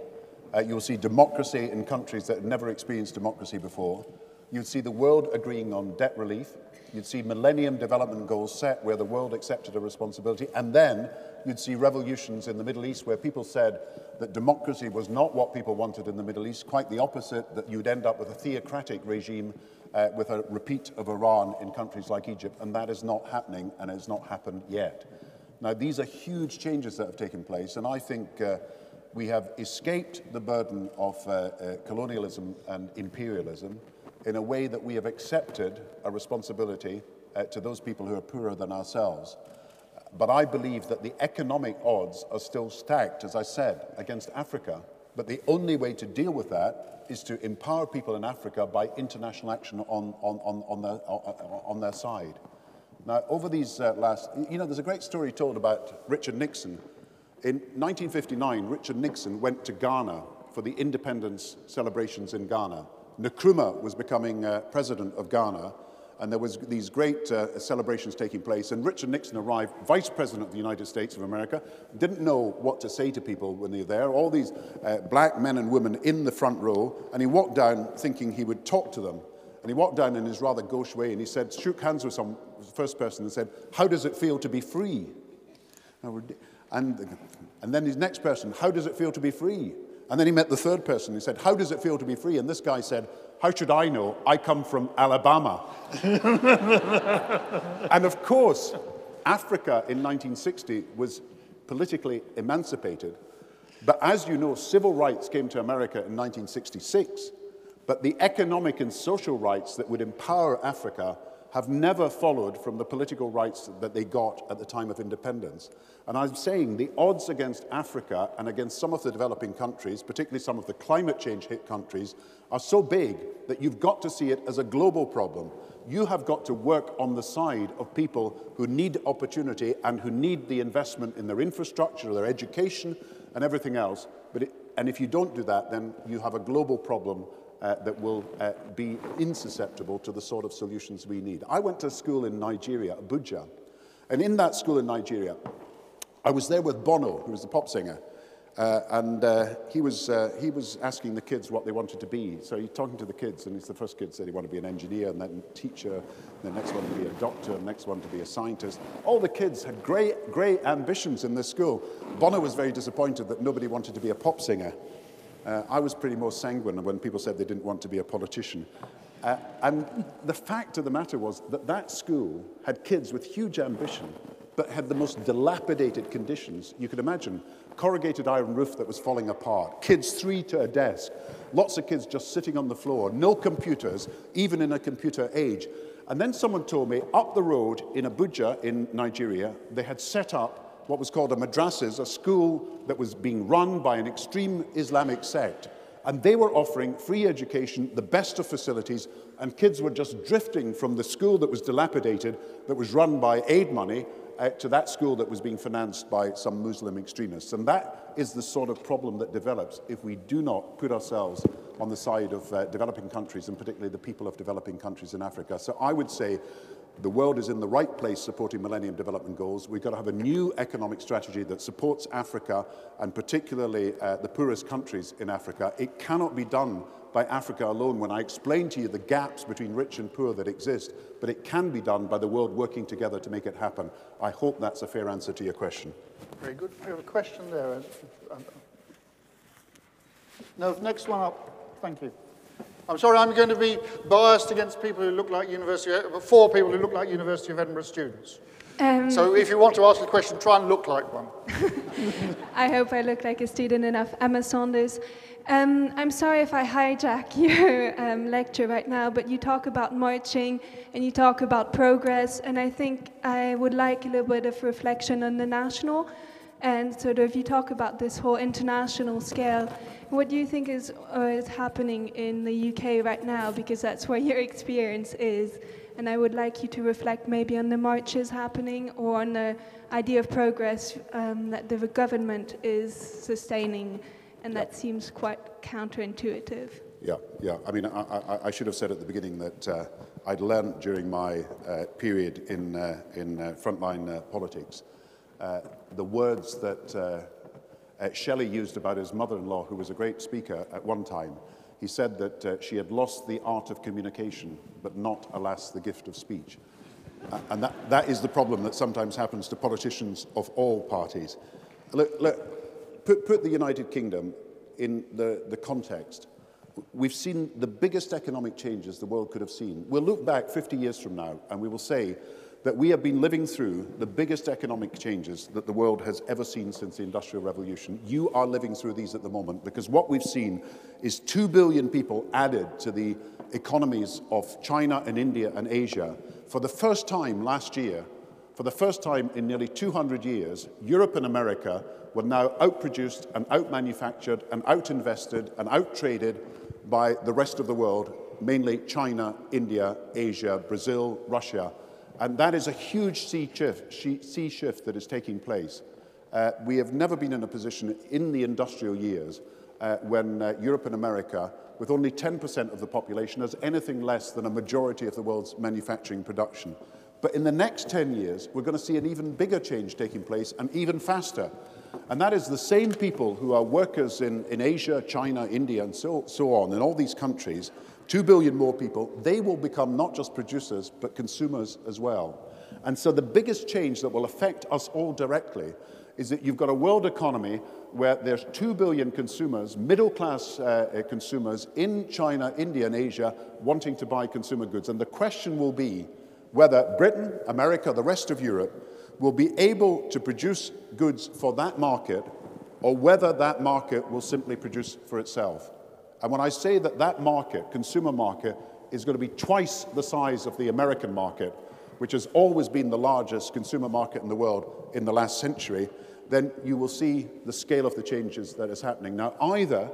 Uh, you will see democracy in countries that had never experienced democracy before. You'd see the world agreeing on debt relief. You'd see Millennium Development Goals set where the world accepted a responsibility. And then you'd see revolutions in the Middle East where people said that democracy was not what people wanted in the Middle East, quite the opposite, that you'd end up with a theocratic regime uh, with a repeat of Iran in countries like Egypt. And that is not happening and has not happened yet. Now, these are huge changes that have taken place, and I think uh, we have escaped the burden of uh, uh, colonialism and imperialism in a way that we have accepted a responsibility uh, to those people who are poorer than ourselves. But I believe that the economic odds are still stacked, as I said, against Africa. But the only way to deal with that is to empower people in Africa by international action on, on, on, on, their, on their side. Now, over these uh, last, you know, there's a great story told about Richard Nixon. In 1959, Richard Nixon went to Ghana for the independence celebrations in Ghana. Nkrumah was becoming uh, president of Ghana, and there was these great uh, celebrations taking place. And Richard Nixon arrived, vice president of the United States of America, didn't know what to say to people when they were there. All these uh, black men and women in the front row, and he walked down thinking he would talk to them. And he walked down in his rather gauche way, and he said, shook hands with some first person and said, How does it feel to be free? And, and then his next person, How does it feel to be free? And then he met the third person. He said, How does it feel to be free? And this guy said, How should I know? I come from Alabama. and of course, Africa in 1960 was politically emancipated. But as you know, civil rights came to America in 1966. But the economic and social rights that would empower Africa have never followed from the political rights that they got at the time of independence. And I'm saying the odds against Africa and against some of the developing countries, particularly some of the climate change hit countries, are so big that you've got to see it as a global problem. You have got to work on the side of people who need opportunity and who need the investment in their infrastructure, their education, and everything else. But it, and if you don't do that, then you have a global problem uh, that will uh, be insusceptible to the sort of solutions we need. I went to school in Nigeria, Abuja, and in that school in Nigeria, I was there with Bono, who was the pop singer, uh, and uh, he, was, uh, he was asking the kids what they wanted to be. So he's talking to the kids, and he's the first kid said he wanted to be an engineer, and then teacher, and the next one to be a doctor, and the next one to be a scientist. All the kids had great, great ambitions in this school. Bono was very disappointed that nobody wanted to be a pop singer. Uh, I was pretty more sanguine when people said they didn't want to be a politician. Uh, and the fact of the matter was that that school had kids with huge ambition, but had the most dilapidated conditions you could imagine. Corrugated iron roof that was falling apart, kids three to a desk, lots of kids just sitting on the floor, no computers, even in a computer age. And then someone told me up the road in Abuja in Nigeria, they had set up what was called a madrasas, a school that was being run by an extreme Islamic sect. And they were offering free education, the best of facilities, and kids were just drifting from the school that was dilapidated, that was run by aid money, uh, to that school that was being financed by some Muslim extremists. And that is the sort of problem that develops if we do not put ourselves on the side of uh, developing countries, and particularly the people of developing countries in Africa. So I would say the world is in the right place supporting Millennium Development Goals. We've got to have a new economic strategy that supports Africa and particularly uh, the poorest countries in Africa. It cannot be done by Africa alone when I explain to you the gaps between rich and poor that exist, but it can be done by the world working together to make it happen. I hope that's a fair answer to your question. Very good. We have a question there. No, next one up. Thank you. I'm sorry, I'm going to be biased against people who look like University, four people who look like University of Edinburgh students. Um, so if you want to ask a question, try and look like one. I hope I look like a student enough. Emma Saunders. Um, I'm sorry if I hijack your um, lecture right now, but you talk about marching and you talk about progress, and I think I would like a little bit of reflection on the national and sort of if you talk about this whole international scale. What do you think is, uh, is happening in the UK right now? Because that's where your experience is. And I would like you to reflect maybe on the marches happening or on the idea of progress um, that the government is sustaining. And that seems quite counterintuitive. Yeah, yeah. I mean, I, I, I should have said at the beginning that uh, I'd learned during my uh, period in, uh, in uh, frontline uh, politics uh, the words that uh, uh, Shelley used about his mother-in-law, who was a great speaker at one time. He said that uh, she had lost the art of communication, but not, alas, the gift of speech. Uh, and that, that is the problem that sometimes happens to politicians of all parties. Look, look put, put the United Kingdom in the, the context. We've seen the biggest economic changes the world could have seen. We'll look back 50 years from now and we will say that we have been living through the biggest economic changes that the world has ever seen since the Industrial Revolution. You are living through these at the moment because what we've seen is 2 billion people added to the economies of China and India and Asia. For the first time last year, for the first time in nearly 200 years, Europe and America were now outproduced and outmanufactured and outinvested and outtraded by the rest of the world, mainly China, India, Asia, Brazil, Russia, and that is a huge sea shift, sea shift that is taking place. Uh, we have never been in a position in the industrial years uh, when uh, Europe and America, with only 10% of the population, has anything less than a majority of the world's manufacturing production. But in the next 10 years, we're going to see an even bigger change taking place and even faster. And that is the same people who are workers in, in Asia, China, India, and so, so on, in all these countries, 2 billion more people, they will become not just producers, but consumers as well. And so the biggest change that will affect us all directly is that you've got a world economy where there's 2 billion consumers, middle class uh, consumers in China, India, and Asia wanting to buy consumer goods. And the question will be whether Britain, America, the rest of Europe will be able to produce goods for that market or whether that market will simply produce for itself. And when I say that that market, consumer market, is going to be twice the size of the American market, which has always been the largest consumer market in the world in the last century, then you will see the scale of the changes that is happening. Now, either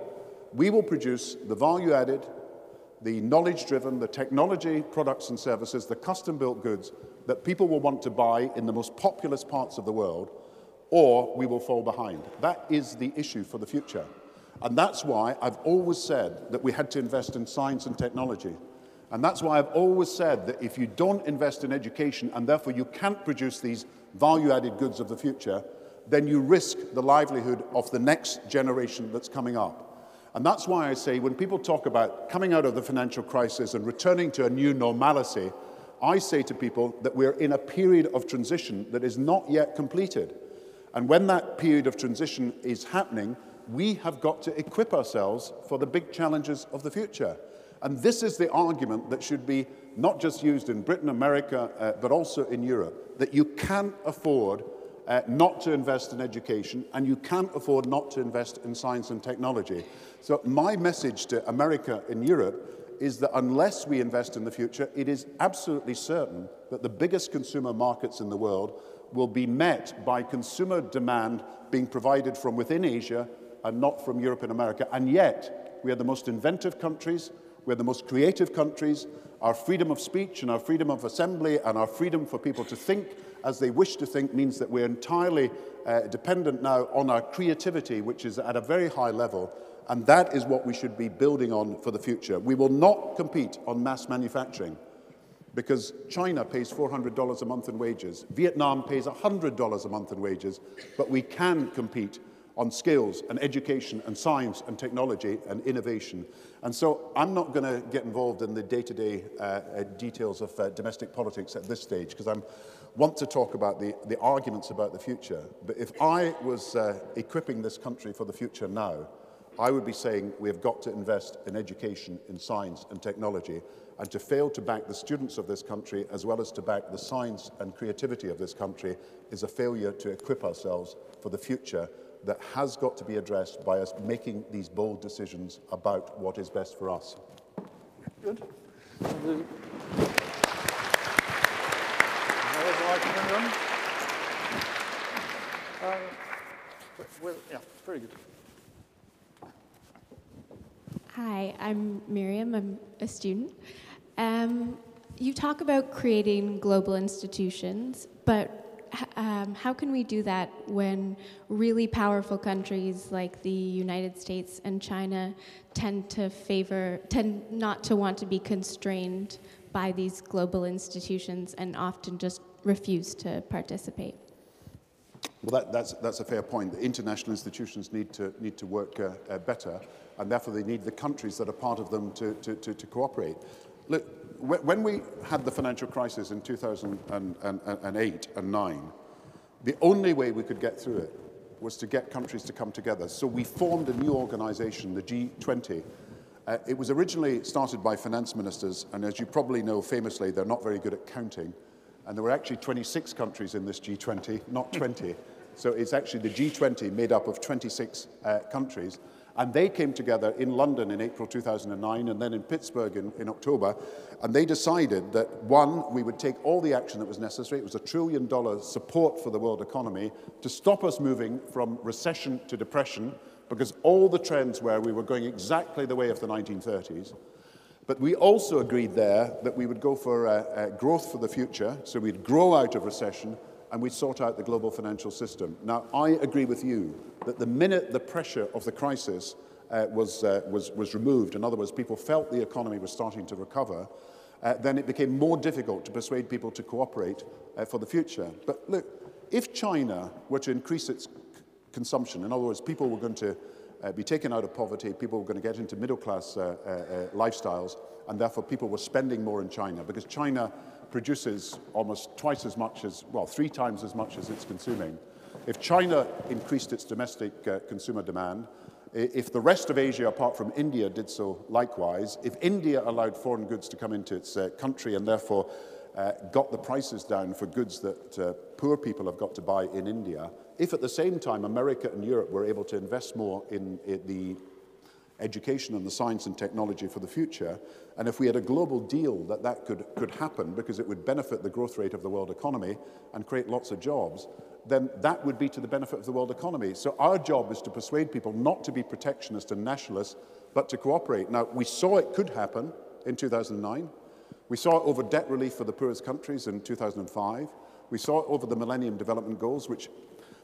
we will produce the value added, the knowledge driven, the technology products and services, the custom built goods that people will want to buy in the most populous parts of the world, or we will fall behind. That is the issue for the future. And that's why I've always said that we had to invest in science and technology. And that's why I've always said that if you don't invest in education and therefore you can't produce these value added goods of the future, then you risk the livelihood of the next generation that's coming up. And that's why I say when people talk about coming out of the financial crisis and returning to a new normalcy, I say to people that we're in a period of transition that is not yet completed. And when that period of transition is happening, we have got to equip ourselves for the big challenges of the future. And this is the argument that should be not just used in Britain, America, uh, but also in Europe, that you can't afford uh, not to invest in education and you can't afford not to invest in science and technology. So my message to America and Europe is that unless we invest in the future, it is absolutely certain that the biggest consumer markets in the world will be met by consumer demand being provided from within Asia and not from Europe and America. And yet, we are the most inventive countries, we're the most creative countries. Our freedom of speech and our freedom of assembly and our freedom for people to think as they wish to think means that we're entirely uh, dependent now on our creativity, which is at a very high level. And that is what we should be building on for the future. We will not compete on mass manufacturing because China pays $400 a month in wages. Vietnam pays $100 a month in wages. But we can compete on skills and education and science and technology and innovation. And so I'm not going to get involved in the day-to-day -day, uh, uh, details of uh, domestic politics at this stage because I want to talk about the, the arguments about the future. But if I was uh, equipping this country for the future now, I would be saying we have got to invest in education, in science and technology, and to fail to back the students of this country as well as to back the science and creativity of this country is a failure to equip ourselves for the future that has got to be addressed by us making these bold decisions about what is best for us. Good. Um, well, yeah, very good. Hi, I'm Miriam. I'm a student. Um, you talk about creating global institutions, but um, how can we do that when really powerful countries like the United States and China tend to favor, tend not to want to be constrained by these global institutions and often just refuse to participate? Well, that, that's, that's a fair point. The international institutions need to, need to work uh, uh, better, and therefore they need the countries that are part of them to, to, to, to cooperate. Look, when we had the financial crisis in 2008 and 9, the only way we could get through it was to get countries to come together. So we formed a new organization, the G20. Uh, it was originally started by finance ministers, and as you probably know famously, they're not very good at counting. And there were actually 26 countries in this G20, not 20. so it's actually the G20 made up of 26 uh, countries. And they came together in London in April 2009 and then in Pittsburgh in, in October. And they decided that, one, we would take all the action that was necessary. It was a trillion dollar support for the world economy to stop us moving from recession to depression because all the trends were we were going exactly the way of the 1930s. But we also agreed there that we would go for uh, uh, growth for the future, so we'd grow out of recession and we sort out the global financial system. Now, I agree with you that the minute the pressure of the crisis uh, was, uh, was, was removed, in other words, people felt the economy was starting to recover, uh, then it became more difficult to persuade people to cooperate uh, for the future. But look, if China were to increase its consumption, in other words, people were going to uh, be taken out of poverty, people were going to get into middle class uh, uh, uh, lifestyles, and therefore people were spending more in China because China produces almost twice as much as, well, three times as much as it's consuming. If China increased its domestic uh, consumer demand, if the rest of Asia, apart from India, did so likewise, if India allowed foreign goods to come into its uh, country and therefore uh, got the prices down for goods that uh, poor people have got to buy in India, if at the same time America and Europe were able to invest more in, in the education and the science and technology for the future. And if we had a global deal that that could, could happen because it would benefit the growth rate of the world economy and create lots of jobs, then that would be to the benefit of the world economy. So our job is to persuade people not to be protectionist and nationalist, but to cooperate. Now, we saw it could happen in 2009. We saw it over debt relief for the poorest countries in 2005. We saw it over the Millennium Development Goals, which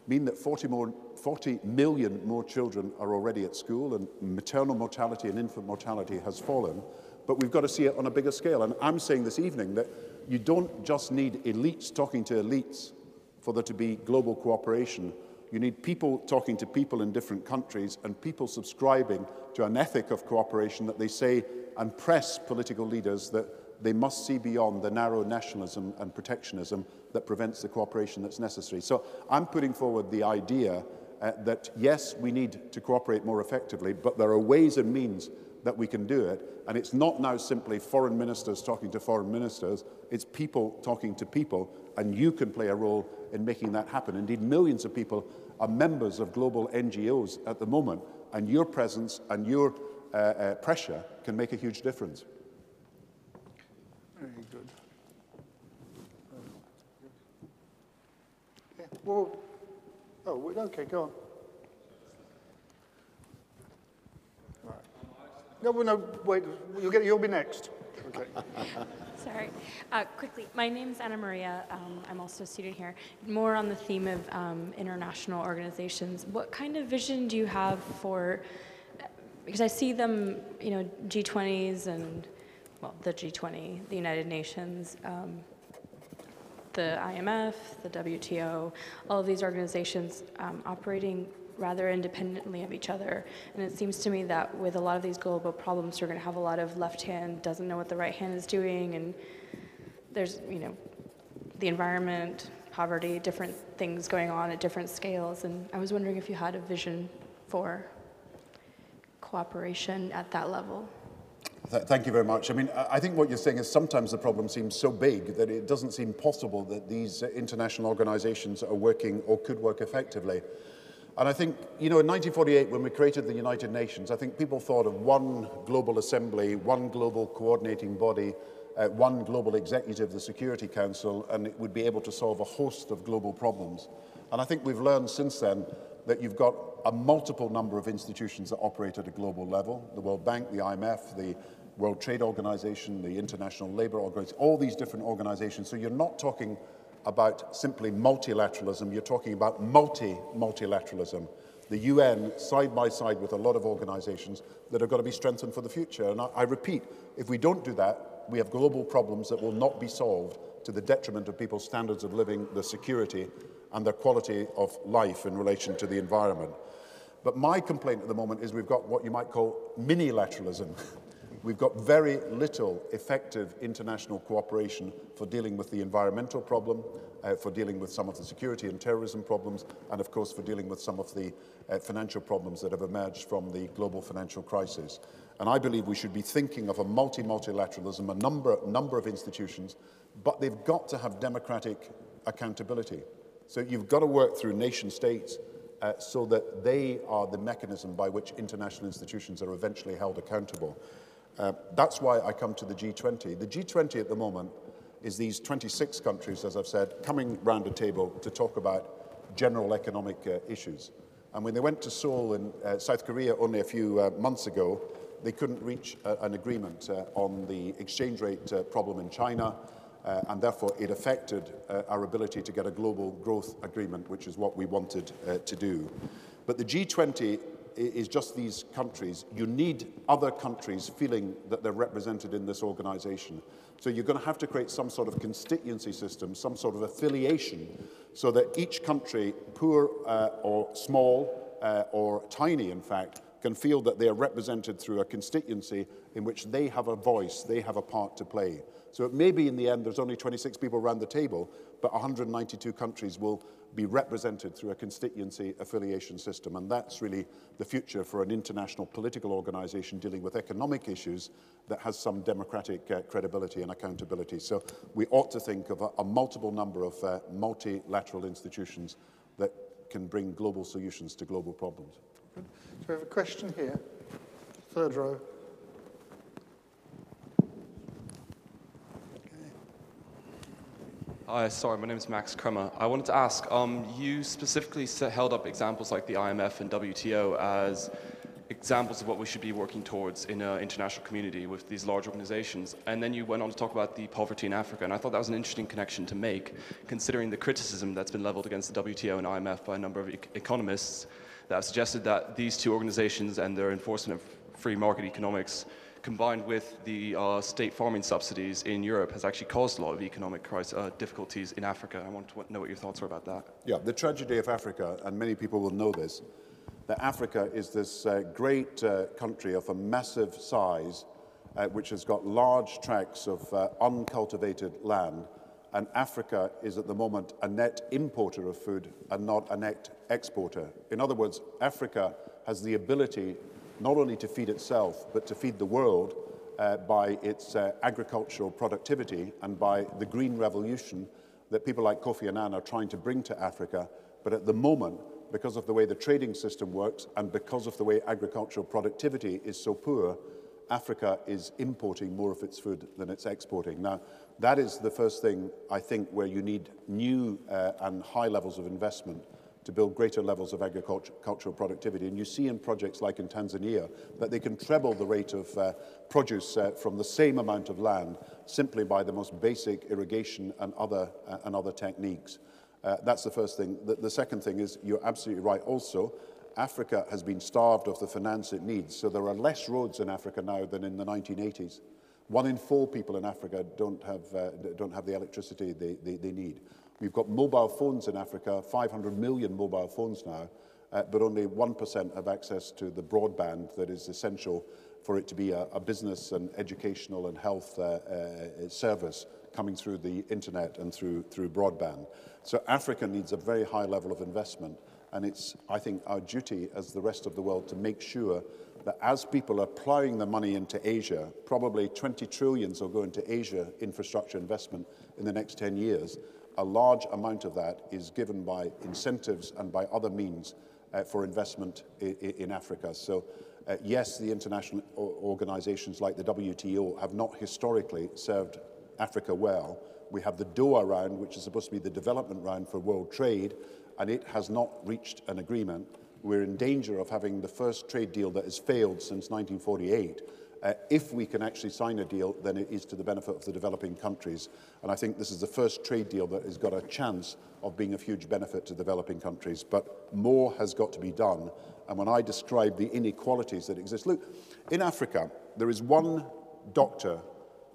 mean that 40, more, 40 million more children are already at school and maternal mortality and infant mortality has fallen. But we've got to see it on a bigger scale. And I'm saying this evening that you don't just need elites talking to elites for there to be global cooperation. You need people talking to people in different countries and people subscribing to an ethic of cooperation that they say and press political leaders that they must see beyond the narrow nationalism and protectionism that prevents the cooperation that's necessary. So I'm putting forward the idea uh, that yes, we need to cooperate more effectively, but there are ways and means that we can do it. And it's not now simply foreign ministers talking to foreign ministers, it's people talking to people, and you can play a role in making that happen. Indeed, millions of people are members of global NGOs at the moment, and your presence and your uh, uh, pressure can make a huge difference. Very good. Yeah, well, oh, okay, go on. Right. No, well, no, wait, you'll, get, you'll be next. Okay. Sorry. Uh, quickly, my name's Anna Maria. Um, I'm also a student here. More on the theme of um, international organizations. What kind of vision do you have for, because I see them, you know, G20s and, well, the G20, the United Nations, um, the IMF, the WTO, all of these organizations um, operating rather independently of each other. And it seems to me that with a lot of these global problems, you're going to have a lot of left hand doesn't know what the right hand is doing, and there's, you know, the environment, poverty, different things going on at different scales. And I was wondering if you had a vision for cooperation at that level. Th thank you very much. I mean, I think what you're saying is sometimes the problem seems so big that it doesn't seem possible that these international organizations are working or could work effectively. And I think, you know, in 1948, when we created the United Nations, I think people thought of one global assembly, one global coordinating body, uh, one global executive, the Security Council, and it would be able to solve a host of global problems. And I think we've learned since then that you've got a multiple number of institutions that operate at a global level, the World Bank, the IMF, the World Trade Organization, the International Labour Organization, all these different organizations. So you're not talking about simply multilateralism, you're talking about multi-multilateralism. The UN, side by side with a lot of organizations that are going to be strengthened for the future. And I, I repeat, if we don't do that, we have global problems that will not be solved to the detriment of people's standards of living, their security, and their quality of life in relation to the environment. But my complaint at the moment is we've got what you might call mini-lateralism. We've got very little effective international cooperation for dealing with the environmental problem, uh, for dealing with some of the security and terrorism problems, and of course for dealing with some of the uh, financial problems that have emerged from the global financial crisis. And I believe we should be thinking of a multi-multilateralism, a number, number of institutions, but they've got to have democratic accountability. So you've got to work through nation states uh, so that they are the mechanism by which international institutions are eventually held accountable. Uh, that's why I come to the G20. The G20 at the moment is these 26 countries, as I've said, coming round a table to talk about general economic uh, issues. And when they went to Seoul in uh, South Korea only a few uh, months ago, they couldn't reach uh, an agreement uh, on the exchange rate uh, problem in China, uh, and therefore it affected uh, our ability to get a global growth agreement, which is what we wanted uh, to do. But the G20 is just these countries. You need other countries feeling that they're represented in this organization. So you're going to have to create some sort of constituency system, some sort of affiliation, so that each country, poor uh, or small uh, or tiny, in fact, can feel that they are represented through a constituency in which they have a voice, they have a part to play. So it may be in the end there's only 26 people around the table, but 192 countries will be represented through a constituency affiliation system. And that's really the future for an international political organization dealing with economic issues that has some democratic uh, credibility and accountability. So we ought to think of a, a multiple number of uh, multilateral institutions that can bring global solutions to global problems. So we have a question here, third row. Hi, sorry, my name is Max Kremer. I wanted to ask, um, you specifically held up examples like the IMF and WTO as examples of what we should be working towards in an international community with these large organizations. And then you went on to talk about the poverty in Africa. And I thought that was an interesting connection to make, considering the criticism that's been leveled against the WTO and IMF by a number of e economists that have suggested that these two organizations and their enforcement of free market economics combined with the uh, state farming subsidies in Europe, has actually caused a lot of economic crisis, uh, difficulties in Africa. I want to know what your thoughts are about that. Yeah, the tragedy of Africa, and many people will know this, that Africa is this uh, great uh, country of a massive size, uh, which has got large tracts of uh, uncultivated land, and Africa is at the moment a net importer of food and not a net exporter. In other words, Africa has the ability not only to feed itself, but to feed the world uh, by its uh, agricultural productivity and by the green revolution that people like Kofi Annan are trying to bring to Africa. But at the moment, because of the way the trading system works and because of the way agricultural productivity is so poor, Africa is importing more of its food than it's exporting. Now, that is the first thing, I think, where you need new uh, and high levels of investment to build greater levels of agricultural productivity. And you see in projects like in Tanzania that they can treble the rate of uh, produce uh, from the same amount of land simply by the most basic irrigation and other, uh, and other techniques. Uh, that's the first thing. The, the second thing is you're absolutely right also. Africa has been starved of the finance it needs. So there are less roads in Africa now than in the 1980s. One in four people in Africa don't have, uh, don't have the electricity they, they, they need. We've got mobile phones in Africa, 500 million mobile phones now, uh, but only 1% have access to the broadband that is essential for it to be a, a business and educational and health uh, uh, service coming through the internet and through, through broadband. So Africa needs a very high level of investment. And it's, I think, our duty as the rest of the world to make sure that as people are plowing the money into Asia, probably 20 trillions will go into Asia infrastructure investment in the next 10 years. A large amount of that is given by incentives and by other means uh, for investment in, Africa. So, uh, yes, the international organizations like the WTO have not historically served Africa well. We have the Doha round, which is supposed to be the development round for world trade, and it has not reached an agreement. We're in danger of having the first trade deal that has failed since 1948. Uh, if we can actually sign a deal, then it is to the benefit of the developing countries. And I think this is the first trade deal that has got a chance of being of huge benefit to developing countries. But more has got to be done. And when I describe the inequalities that exist, look, in Africa, there is one doctor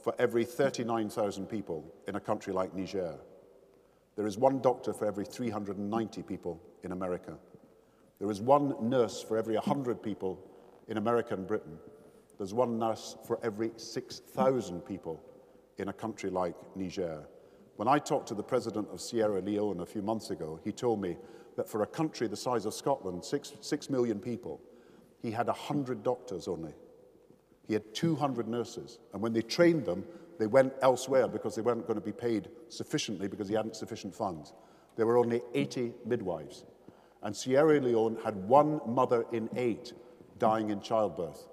for every 39,000 people in a country like Niger. There is one doctor for every 390 people in America. There is one nurse for every 100 people in America and Britain. There's one nurse for every 6,000 people in a country like Niger. When I talked to the president of Sierra Leone a few months ago, he told me that for a country the size of Scotland, six, six million people, he had 100 doctors only. He had 200 nurses. And when they trained them, they went elsewhere because they weren't going to be paid sufficiently because he hadn't sufficient funds. There were only 80 midwives. And Sierra Leone had one mother in eight dying in childbirth,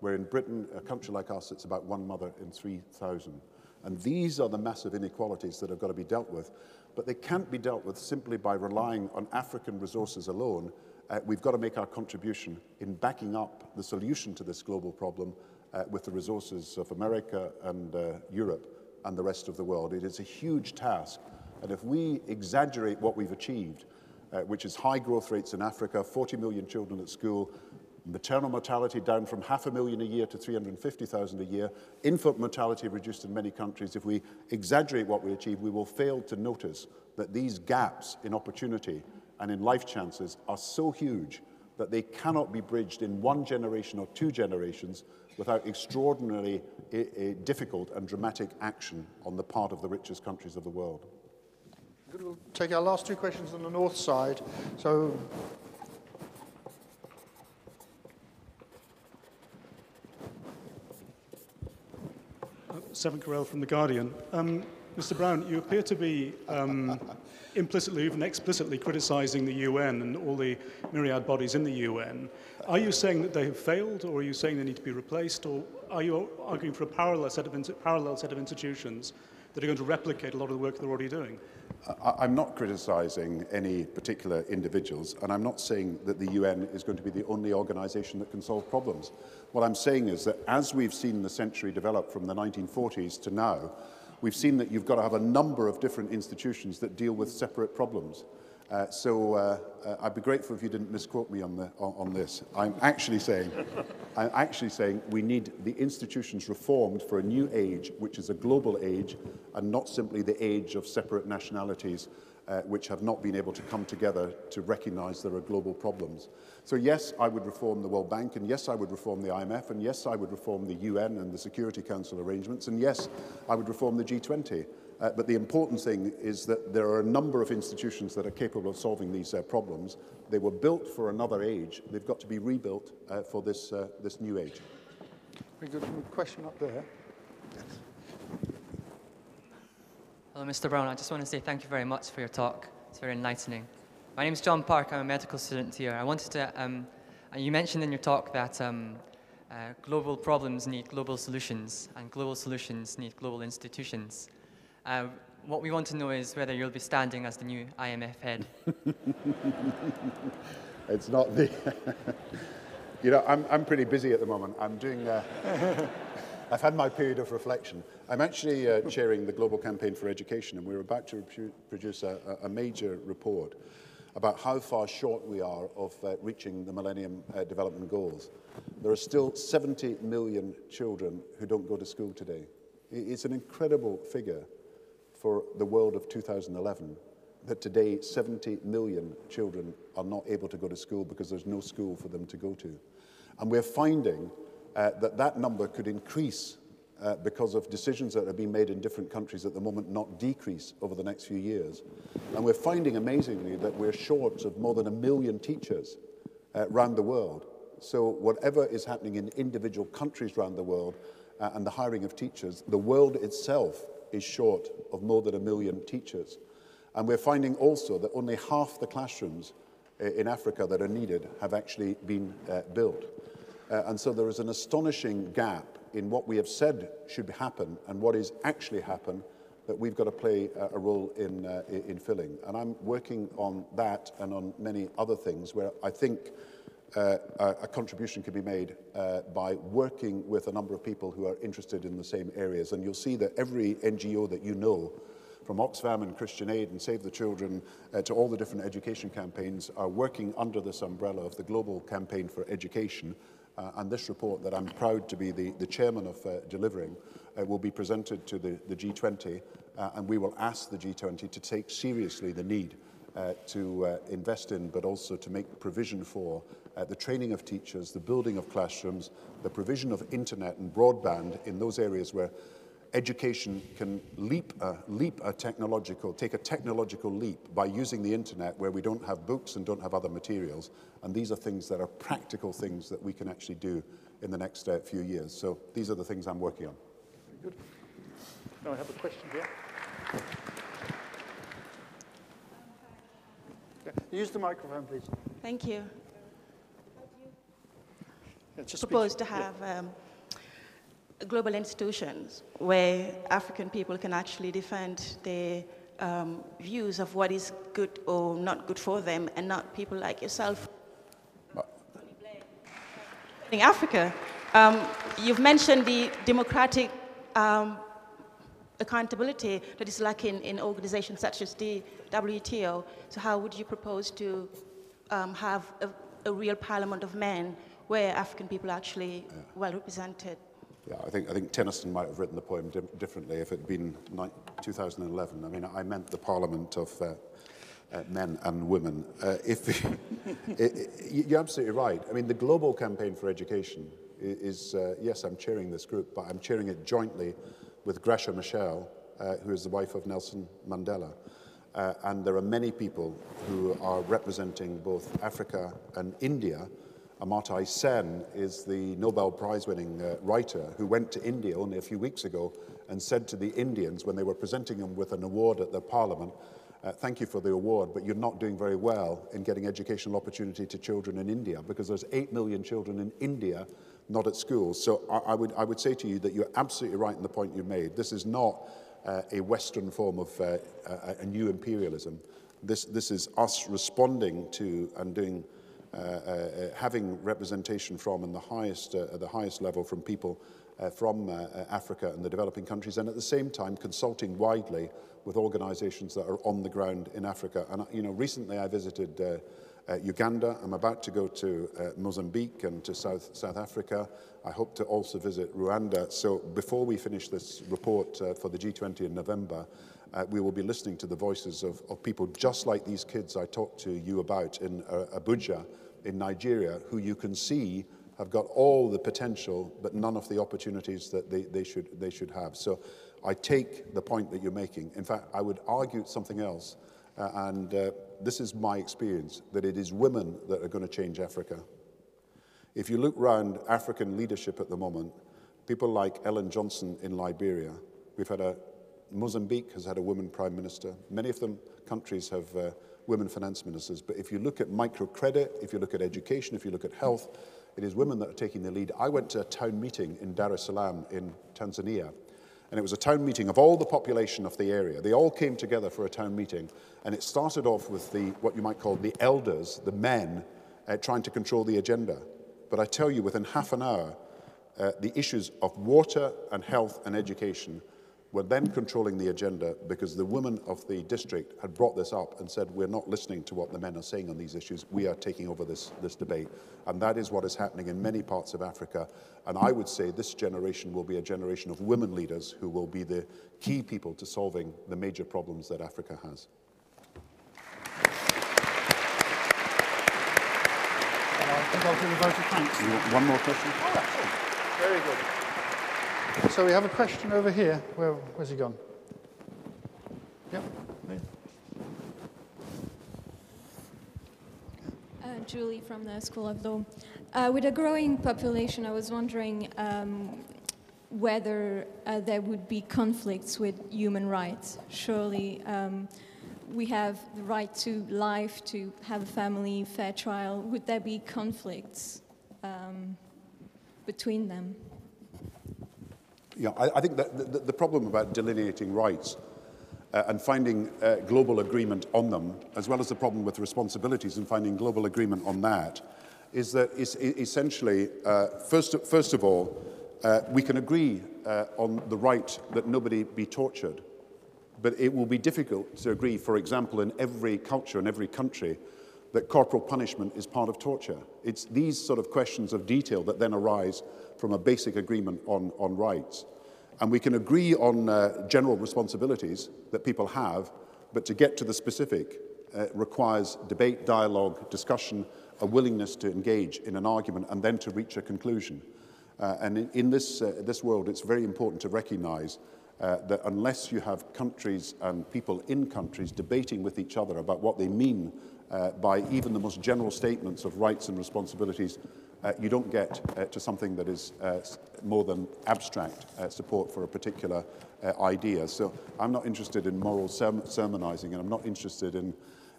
where in Britain, a country like us, it's about one mother in 3,000. And these are the massive inequalities that have got to be dealt with. But they can't be dealt with simply by relying on African resources alone. Uh, we've got to make our contribution in backing up the solution to this global problem uh, with the resources of America and uh, Europe and the rest of the world. It is a huge task. And if we exaggerate what we've achieved, uh, which is high growth rates in Africa, 40 million children at school, maternal mortality down from half a million a year to 350,000 a year, infant mortality reduced in many countries. If we exaggerate what we achieve, we will fail to notice that these gaps in opportunity and in life chances are so huge that they cannot be bridged in one generation or two generations without extraordinarily eh, eh, difficult and dramatic action on the part of the richest countries of the world. We'll take our last two questions on the north side. So, Severin Carrell from The Guardian. Um, Mr. Brown, you appear to be um, implicitly, even explicitly criticizing the UN and all the myriad bodies in the UN. Are you saying that they have failed, or are you saying they need to be replaced, or are you arguing for a parallel set of, parallel set of institutions that are going to replicate a lot of the work they're already doing. I, I'm not criticizing any particular individuals, and I'm not saying that the UN is going to be the only organisation that can solve problems. What I'm saying is that as we've seen the century develop from the 1940s to now, we've seen that you've got to have a number of different institutions that deal with separate problems. Uh, so uh, uh, I'd be grateful if you didn't misquote me on, the, on, on this. I'm actually saying, I'm actually saying we need the institutions reformed for a new age, which is a global age, and not simply the age of separate nationalities uh, which have not been able to come together to recognize there are global problems. So yes, I would reform the World Bank, and yes, I would reform the IMF, and yes, I would reform the UN and the Security Council arrangements, and yes, I would reform the G20. Uh, but the important thing is that there are a number of institutions that are capable of solving these uh, problems. They were built for another age. They've got to be rebuilt uh, for this, uh, this new age. Very good question up there. Hello, Mr. Brown. I just want to say thank you very much for your talk. It's very enlightening. My name is John Park. I'm a medical student here. I wanted to, um, you mentioned in your talk that um, uh, global problems need global solutions, and global solutions need global institutions. Uh, what we want to know is whether you'll be standing as the new IMF head. it's not the. you know, I'm, I'm pretty busy at the moment. I'm doing. Uh, I've had my period of reflection. I'm actually uh, chairing the Global Campaign for Education, and we're about to produce a, a major report about how far short we are of uh, reaching the Millennium uh, Development Goals. There are still 70 million children who don't go to school today. It's an incredible figure for the world of 2011 that today 70 million children are not able to go to school because there's no school for them to go to. And we're finding uh, that that number could increase uh, because of decisions that are being made in different countries at the moment, not decrease over the next few years. And we're finding amazingly that we're short of more than a million teachers uh, around the world. So whatever is happening in individual countries around the world uh, and the hiring of teachers, the world itself is short of more than a million teachers. And we're finding also that only half the classrooms uh, in Africa that are needed have actually been uh, built. Uh, and so there is an astonishing gap in what we have said should happen and what is actually happened that we've got to play a, a role in, uh, in filling. And I'm working on that and on many other things where I think uh, a, a contribution can be made uh, by working with a number of people who are interested in the same areas. And you'll see that every NGO that you know, from Oxfam and Christian Aid and Save the Children uh, to all the different education campaigns, are working under this umbrella of the Global Campaign for Education. Uh, and this report that I'm proud to be the, the chairman of uh, delivering uh, will be presented to the, the G20 uh, and we will ask the G20 to take seriously the need uh, to uh, invest in but also to make provision for uh, the training of teachers, the building of classrooms, the provision of internet and broadband in those areas where education can leap a, leap a technological, take a technological leap by using the internet where we don't have books and don't have other materials. And these are things that are practical things that we can actually do in the next uh, few years. So these are the things I'm working on. Very good. Now I have a question here. Use the microphone, please. Thank you. Yeah, propose to have um, global institutions where African people can actually defend their um, views of what is good or not good for them, and not people like yourself. In Africa, um, you've mentioned the democratic um, accountability that is lacking in organizations such as the WTO. So how would you propose to um, have a, a, real parliament of men where African people are actually yeah. well represented? Yeah, I think, I think Tennyson might have written the poem di differently if it had been 2011. I mean, I meant the parliament of uh, uh, men and women. Uh, if it, it, you're absolutely right. I mean, the global campaign for education is, uh, yes, I'm chairing this group, but I'm chairing it jointly with Graça Machel, uh, who is the wife of Nelson Mandela. Uh, and there are many people who are representing both Africa and India. Amartya Sen is the Nobel Prize winning uh, writer who went to India only a few weeks ago and said to the Indians when they were presenting him with an award at the parliament, uh, thank you for the award, but you're not doing very well in getting educational opportunity to children in India because there's 8 million children in India not at school. So I, I, would, I would say to you that you're absolutely right in the point you made. This is not uh, a Western form of uh, a, a new imperialism. This, this is us responding to and doing having representation from in the highest, uh, the highest level from people uh, from Africa and the developing countries, and at the same time consulting widely with organizations that are on the ground in Africa. And, you know, recently I visited uh, Uganda. I'm about to go to uh, Mozambique and to South, South Africa. I hope to also visit Rwanda. So before we finish this report uh, for the G20 in November, uh, we will be listening to the voices of, of people just like these kids I talked to you about in uh, Abuja in Nigeria, who you can see have got all the potential, but none of the opportunities that they, they, should, they should have. So I take the point that you're making. In fact, I would argue something else, uh, and uh, this is my experience, that it is women that are going to change Africa. If you look around African leadership at the moment, people like Ellen Johnson in Liberia, we've had a, Mozambique has had a woman prime minister. Many of them countries have uh, women finance ministers. But if you look at microcredit, if you look at education, if you look at health, it is women that are taking the lead. I went to a town meeting in Dar es Salaam in Tanzania, and it was a town meeting of all the population of the area. They all came together for a town meeting, and it started off with the, what you might call the elders, the men, uh, trying to control the agenda. But I tell you, within half an hour, uh, the issues of water and health and education were then controlling the agenda because the women of the district had brought this up and said, we're not listening to what the men are saying on these issues. We are taking over this, this debate. And that is what is happening in many parts of Africa. And I would say this generation will be a generation of women leaders who will be the key people to solving the major problems that Africa has. I think I'll do the vote of thanks. One more question? Oh. Very good. So we have a question over here. Where, where's he gone? Yep. Uh, Julie from the School of Law. Uh, with a growing population, I was wondering um, whether uh, there would be conflicts with human rights. Surely um, we have the right to life, to have a family, fair trial. Would there be conflicts um, between them? Yeah, I, I think that the, the, problem about delineating rights uh, and finding uh, global agreement on them, as well as the problem with responsibilities and finding global agreement on that, is that essentially, uh, first, first of all, uh, we can agree uh, on the right that nobody be tortured, but it will be difficult to agree, for example, in every culture, in every country, that corporal punishment is part of torture. It's these sort of questions of detail that then arise from a basic agreement on, on rights. And we can agree on uh, general responsibilities that people have, but to get to the specific uh, requires debate, dialogue, discussion, a willingness to engage in an argument, and then to reach a conclusion. Uh, and in, in this, uh, this world, it's very important to recognize uh, that unless you have countries and people in countries debating with each other about what they mean uh, by even the most general statements of rights and responsibilities, uh, you don't get uh, to something that is uh, more than abstract uh, support for a particular uh, idea. So I'm not interested in moral serm sermonizing and I'm not interested in,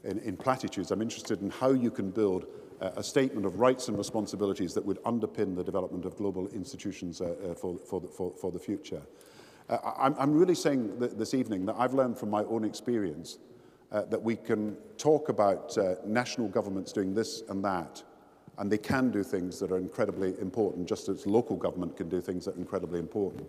in, in platitudes. I'm interested in how you can build uh, a statement of rights and responsibilities that would underpin the development of global institutions uh, uh, for, for, the, for, for the future. Uh, I'm, I'm really saying th this evening that I've learned from my own experience uh, that we can talk about uh, national governments doing this and that, and they can do things that are incredibly important, just as local government can do things that are incredibly important.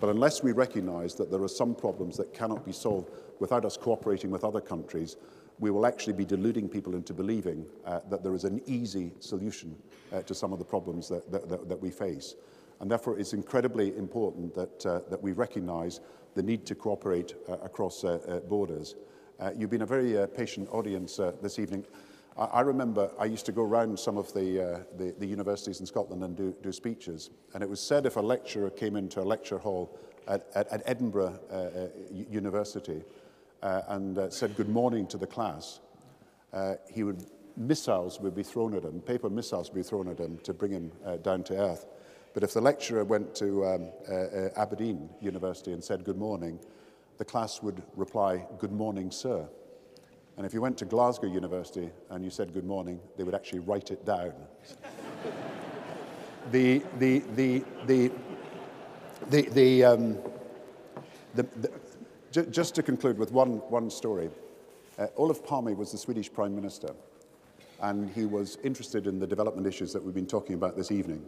But unless we recognize that there are some problems that cannot be solved without us cooperating with other countries, we will actually be deluding people into believing uh, that there is an easy solution uh, to some of the problems that, that, that, that we face. And therefore, it's incredibly important that, uh, that we recognize the need to cooperate uh, across uh, uh, borders. Uh, you've been a very uh, patient audience uh, this evening. I, I remember I used to go around some of the, uh, the, the universities in Scotland and do, do speeches, and it was said if a lecturer came into a lecture hall at, at, at Edinburgh uh, uh, University uh, and uh, said good morning to the class, uh, he would missiles would be thrown at him, paper missiles would be thrown at him to bring him uh, down to earth. But if the lecturer went to um, uh, uh, Aberdeen University and said good morning, the class would reply, good morning, sir. And if you went to Glasgow University and you said good morning, they would actually write it down. the, the, the, the, the, the, um, the, the j- just to conclude with one, one story. Uh, Olaf Palme was the Swedish Prime Minister, and he was interested in the development issues that we've been talking about this evening.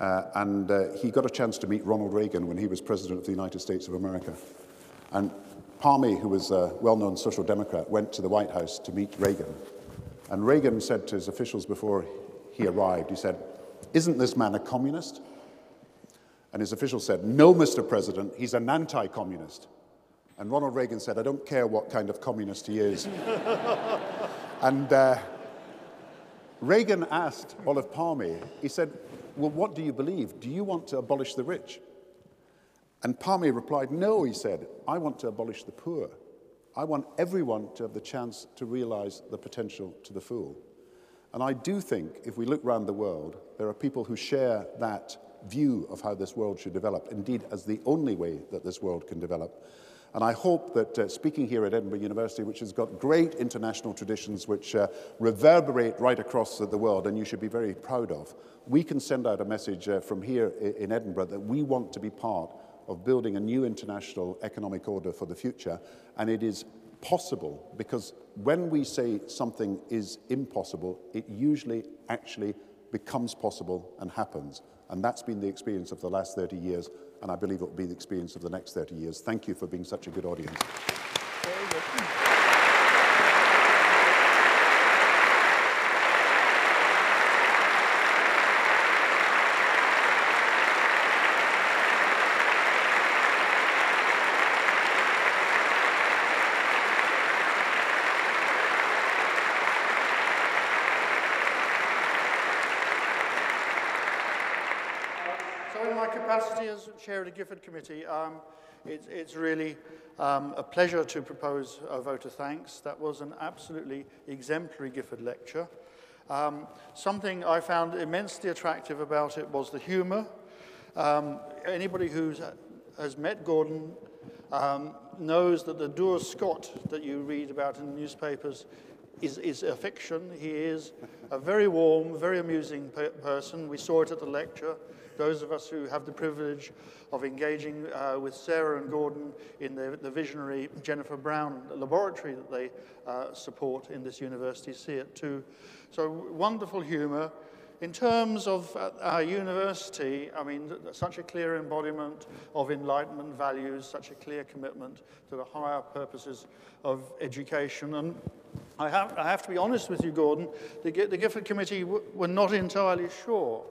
Uh, and uh, he got a chance to meet Ronald Reagan when he was President of the United States of America. And Palme, who was a well-known social democrat, went to the White House to meet Reagan. And Reagan said to his officials before he arrived, he said, isn't this man a communist? And his officials said, no, Mr. President, he's an anti-communist. And Ronald Reagan said, I don't care what kind of communist he is. and uh, Reagan asked Olof Palme, he said, well, what do you believe? Do you want to abolish the rich? And Palme replied, No, he said, I want to abolish the poor. I want everyone to have the chance to realize the potential to the full. And I do think, if we look around the world, there are people who share that view of how this world should develop, indeed, as the only way that this world can develop. And I hope that uh, speaking here at Edinburgh University, which has got great international traditions which uh, reverberate right across the world and you should be very proud of, we can send out a message uh, from here in Edinburgh that we want to be part of building a new international economic order for the future. And it is possible because when we say something is impossible, it usually actually becomes possible and happens. And that's been the experience of the last 30 years and I believe it will be the experience of the next 30 years. Thank you for being such a good audience. capacity as chair of the Gifford Committee, um, it, it's really um, a pleasure to propose a vote of thanks. That was an absolutely exemplary Gifford lecture. Um, something I found immensely attractive about it was the humour. Um, anybody who has met Gordon um, knows that the dour Scot that you read about in the newspapers is, is a fiction. He is a very warm, very amusing pe person. We saw it at the lecture. Those of us who have the privilege of engaging uh, with Sarah and Gordon in the, the, visionary Jennifer Brown laboratory that they uh, support in this university see it too. So wonderful humor. In terms of uh, our university, I mean, such a clear embodiment of Enlightenment values, such a clear commitment to the higher purposes of education. And I have, I have to be honest with you, Gordon, the, the Gifford Committee were not entirely sure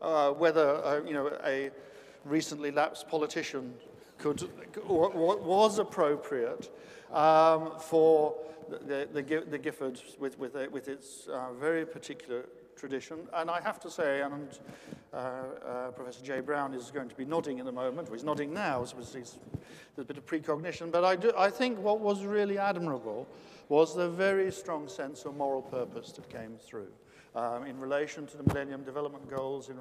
uh, whether uh, you know, a recently lapsed politician could, was appropriate um, for the, the, the Gifford with, with, with its uh, very particular tradition. And I have to say, and uh, uh, Professor Jay Brown is going to be nodding in a moment, or he's nodding now, so there's a bit of precognition, but I, do, I think what was really admirable was the very strong sense of moral purpose that came through um, in relation to the Millennium Development Goals, in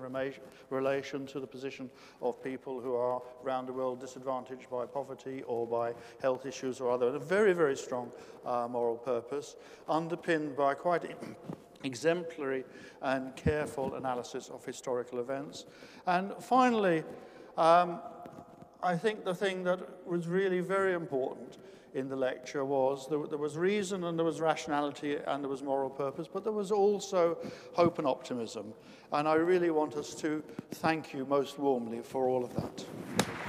relation to the position of people who are around the world disadvantaged by poverty or by health issues or other. A very, very strong uh, moral purpose, underpinned by quite exemplary and careful analysis of historical events. And finally, um, I think the thing that was really very important in the lecture was there, there, was reason and there was rationality and there was moral purpose, but there was also hope and optimism. And I really want us to thank you most warmly for all of that.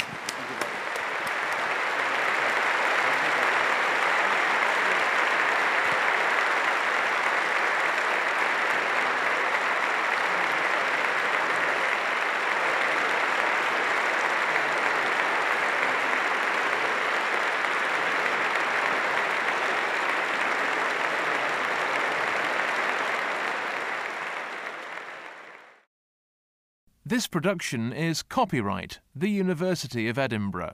This production is copyright The University of Edinburgh.